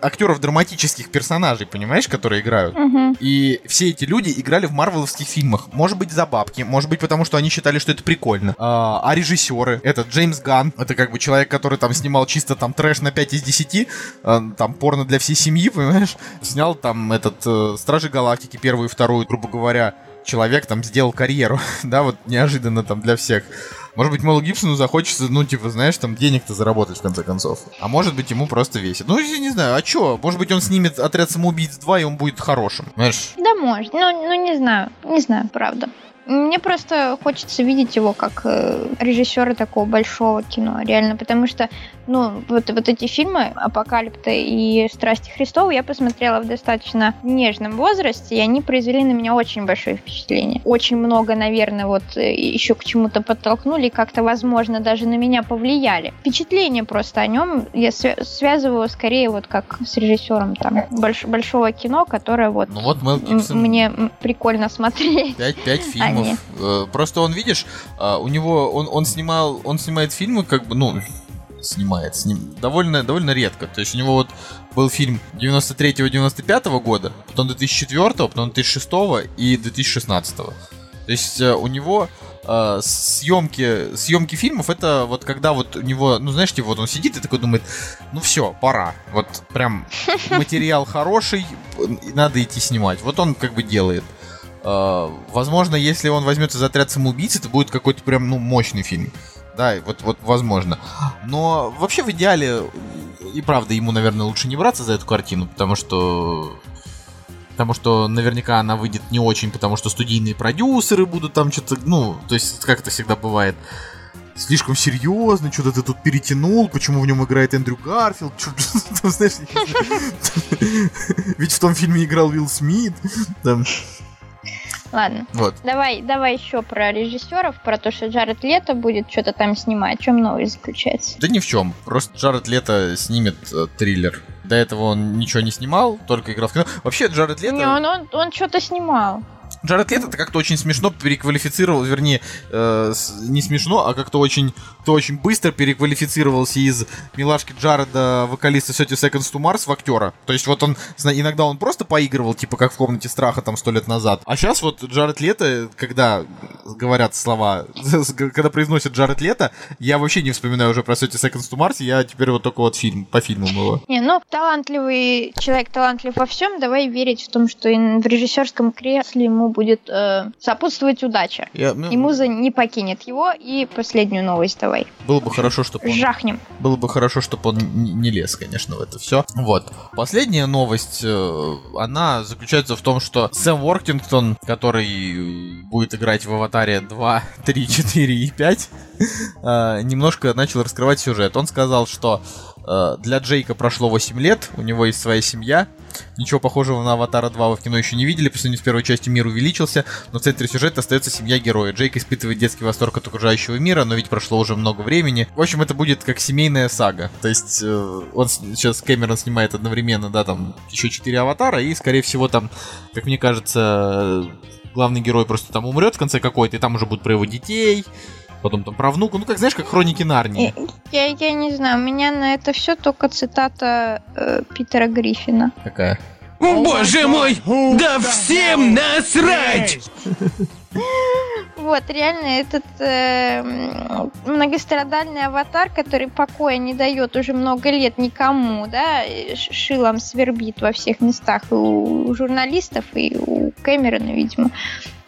Speaker 1: актеров драматических персонажей, понимаешь, которые играют.
Speaker 2: Мгм.
Speaker 1: И все эти люди играли в марвеловских фильмах. Может быть, за бабки, может быть, потому что они считали, что это прикольно. А, а режиссеры, этот Джеймс Ганн, это как бы человек, который там снимал чисто там трэш на 5 из 10, а, там порно для всей семьи, понимаешь? Снял там этот э, Стражи Галактики, первую и вторую, грубо говоря, человек там сделал карьеру, да, вот неожиданно там для всех. Может быть, Мэлу Гибсону захочется, ну, типа, знаешь, там денег-то заработать в конце концов. А может быть, ему просто весит. Ну, я не знаю, а чё? Может быть, он снимет «Отряд самоубийц 2», и он будет хорошим. Знаешь,
Speaker 2: Да, может. Ну, ну, не знаю. Не знаю, правда. Мне просто хочется видеть его как э, режиссера такого большого кино, реально, потому что ну, вот, вот эти фильмы «Апокалипта» и «Страсти Христовы» я посмотрела в достаточно нежном возрасте, и они произвели на меня очень большое впечатление. Очень много, наверное, вот э, еще к чему-то подтолкнули, как-то, возможно, даже на меня повлияли. Впечатление просто о нем я связываю скорее вот как с режиссером там больш большого кино, которое вот,
Speaker 1: ну, вот Мел Гибсон...
Speaker 2: мне прикольно смотреть.
Speaker 1: Пять, пять фильмов. Они. Э, просто он, видишь, а, у него, он, он снимал, он снимает фильмы, как бы, ну, снимает с ним довольно, довольно редко. То есть у него вот был фильм 93-95 года, потом 2004, потом 2006 и 2016. То есть э, у него э, съемки, съемки фильмов это вот когда вот у него, ну знаешь, типа вот он сидит и такой думает, ну все, пора. Вот прям материал хороший, надо идти снимать. Вот он как бы делает. Э, возможно, если он возьмется за отряд самоубийц, это будет какой-то прям, ну, мощный фильм. Да, вот, вот возможно. Но вообще в идеале и правда ему, наверное, лучше не браться за эту картину, потому что Потому что наверняка она выйдет не очень, потому что студийные продюсеры будут там что-то, ну, то есть, как это всегда бывает, слишком серьезно, что-то ты тут перетянул, почему в нем играет Эндрю Гарфилд, знаешь, ведь в том фильме играл Уилл Смит, там,
Speaker 2: Ладно. Вот. Давай, давай еще про режиссеров, про то, что Джаред Лето будет что-то там снимать. В чем новость заключается?
Speaker 1: Да ни в чем. Просто Джаред Лето снимет э, триллер. До этого он ничего не снимал, только играл в кино. Вообще Джаред Лето...
Speaker 2: Не, он, он, он что-то снимал.
Speaker 1: Джаред Лето это как-то очень смешно переквалифицировал, вернее, э, не смешно, а как-то очень, то очень быстро переквалифицировался из милашки Джареда, вокалиста 30 Seconds to Mars, в актера. То есть вот он, иногда он просто поигрывал, типа как в комнате страха там сто лет назад. А сейчас вот Джаред Лето, когда говорят слова, когда произносят Джаред Лето, я вообще не вспоминаю уже про 30 Seconds to Mars, я теперь вот только вот фильм, по фильму его.
Speaker 2: Не, ну, талантливый человек, талантлив во всем, давай верить в том, что в режиссерском кресле ему будет э, сопутствовать удача. Я, ну, и муза не покинет его. И последнюю новость давай.
Speaker 1: Было бы хорошо, чтобы он...
Speaker 2: Жахнем.
Speaker 1: Было бы хорошо, чтобы он не лез, конечно, в это все. Вот. Последняя новость, э, она заключается в том, что Сэм Уоркингтон, который будет играть в Аватаре 2, 3, 4 и 5, э, немножко начал раскрывать сюжет. Он сказал, что э, для Джейка прошло 8 лет, у него есть своя семья, Ничего похожего на Аватара 2 вы в кино еще не видели, по сравнению с первой частью мир увеличился, но в центре сюжета остается семья героя. Джейк испытывает детский восторг от окружающего мира, но ведь прошло уже много времени. В общем, это будет как семейная сага. То есть э, он сейчас Кэмерон снимает одновременно, да, там еще четыре Аватара, и, скорее всего, там, как мне кажется, главный герой просто там умрет в конце какой-то, и там уже будут про его детей, потом там про внуку, ну как знаешь, как хроники Нарнии.
Speaker 2: Я, я не знаю, у меня на это все только цитата э, Питера Гриффина.
Speaker 1: Какая?
Speaker 4: Боже мой, да всем насрать!
Speaker 2: Вот, реально, этот э, многострадальный аватар, который покоя не дает уже много лет никому, да, шилом свербит во всех местах и у журналистов, и у Кэмерона, видимо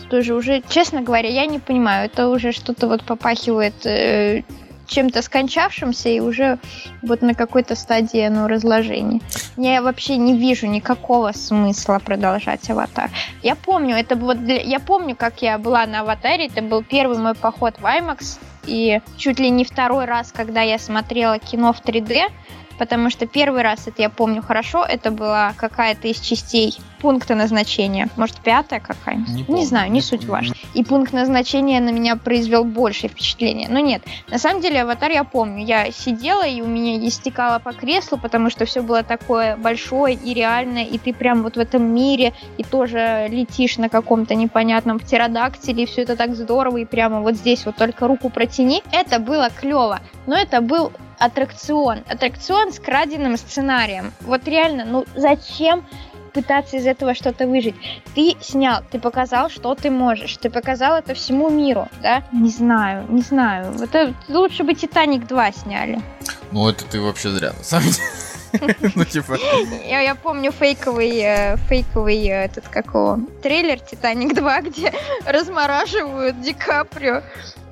Speaker 2: тоже уже, честно говоря, я не понимаю. Это уже что-то вот попахивает э, чем-то скончавшимся и уже вот на какой-то стадии оно разложения. Я вообще не вижу никакого смысла продолжать аватар. Я помню, это вот для... я помню, как я была на аватаре, это был первый мой поход в IMAX, и чуть ли не второй раз, когда я смотрела кино в 3D, потому что первый раз, это я помню хорошо, это была какая-то из частей пункта назначения. Может, пятая какая-нибудь? Не, не знаю, не, не суть важно. И пункт назначения на меня произвел большее впечатление. Но нет, на самом деле аватар я помню. Я сидела, и у меня истекало по креслу, потому что все было такое большое и реальное, и ты прям вот в этом мире, и тоже летишь на каком-то непонятном птеродактиле, и все это так здорово, и прямо вот здесь вот только руку протяни. Это было клево, но это был аттракцион. Аттракцион с краденным сценарием. Вот реально, ну зачем пытаться из этого что-то выжить. Ты снял, ты показал, что ты можешь, ты показал это всему миру, да? Не знаю, не знаю. Это лучше бы Титаник 2 сняли.
Speaker 1: Ну, это ты вообще зря, на самом деле. Ну, типа...
Speaker 2: Я, я помню фейковый, э, фейковый э, этот какого трейлер Титаник 2, где размораживают Ди Каприо.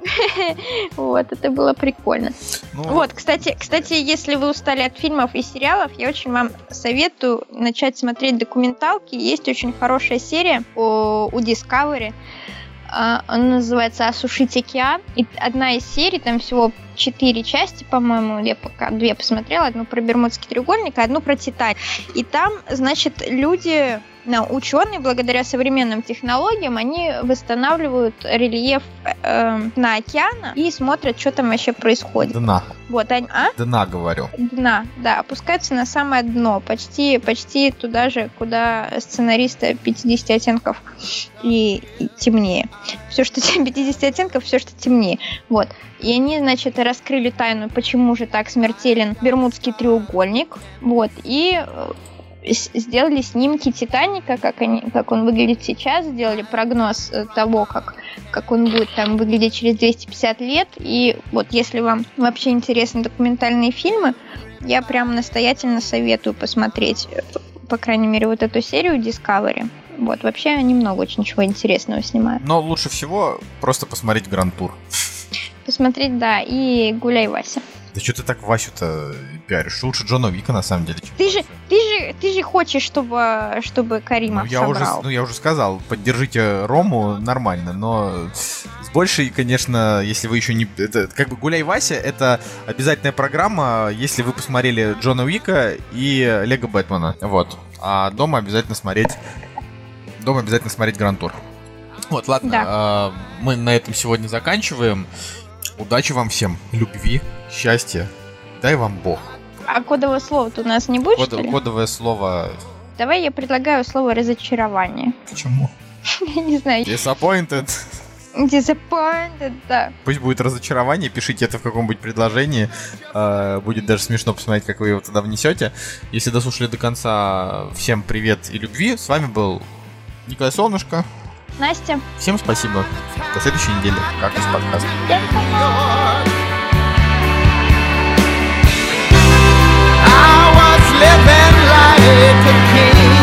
Speaker 2: Вот, это было прикольно. Ну, вот, кстати, кстати, если вы устали от фильмов и сериалов, я очень вам советую начать смотреть документалки. Есть очень хорошая серия у, у Discovery. А, она называется «Осушить океан». И одна из серий, там всего четыре части, по-моему, я пока две посмотрела, одну про Бермудский треугольник, а одну про Титан. И там, значит, люди ученые, благодаря современным технологиям, они восстанавливают рельеф э, на океана и смотрят, что там вообще происходит.
Speaker 1: Дна.
Speaker 2: Вот они, а?
Speaker 1: Дна, говорю.
Speaker 2: Дна, да, опускаются на самое дно, почти, почти туда же, куда сценариста 50 оттенков и, и темнее. Все, что 50 оттенков, все, что темнее. Вот. И они, значит, раскрыли тайну, почему же так смертелен Бермудский треугольник. Вот. И э, сделали снимки Титаника, как, они, как он выглядит сейчас, сделали прогноз э, того, как, как он будет там выглядеть через 250 лет. И вот если вам вообще интересны документальные фильмы, я прям настоятельно советую посмотреть, э, по крайней мере, вот эту серию Discovery. Вот, вообще они много очень чего интересного снимают.
Speaker 1: Но лучше всего просто посмотреть Гранд-тур.
Speaker 2: Посмотреть, да, и гуляй, Вася.
Speaker 1: Да что ты так Васю-то пиаришь? Лучше Джона Вика, на самом деле.
Speaker 2: Ты же, ты же, ты же хочешь, чтобы, чтобы Каримов
Speaker 1: ну, я
Speaker 2: собрал.
Speaker 1: Уже, ну, я уже сказал, поддержите Рому нормально, но с большей, конечно, если вы еще не... Это, как бы «Гуляй, Вася» — это обязательная программа, если вы посмотрели Джона Уика и Лего Бэтмена. Вот. А дома обязательно смотреть... Дома обязательно смотреть Гранд Тур. Вот, ладно, да. э, мы на этом сегодня заканчиваем. Удачи вам всем, любви, счастья, дай вам Бог.
Speaker 2: А кодовое слово у нас не будет,
Speaker 1: Код,
Speaker 2: что ли?
Speaker 1: Кодовое слово...
Speaker 2: Давай я предлагаю слово разочарование.
Speaker 1: Почему?
Speaker 2: Я не знаю.
Speaker 1: Disappointed.
Speaker 2: Disappointed, да.
Speaker 1: Пусть будет разочарование, пишите это в каком-нибудь предложении. Э, будет даже смешно посмотреть, как вы его туда внесете. Если дослушали до конца, всем привет и любви. С вами был Николай Солнышко.
Speaker 2: Настя.
Speaker 1: Всем спасибо. До следующей недели. Как из подкаста.
Speaker 5: Living like a king.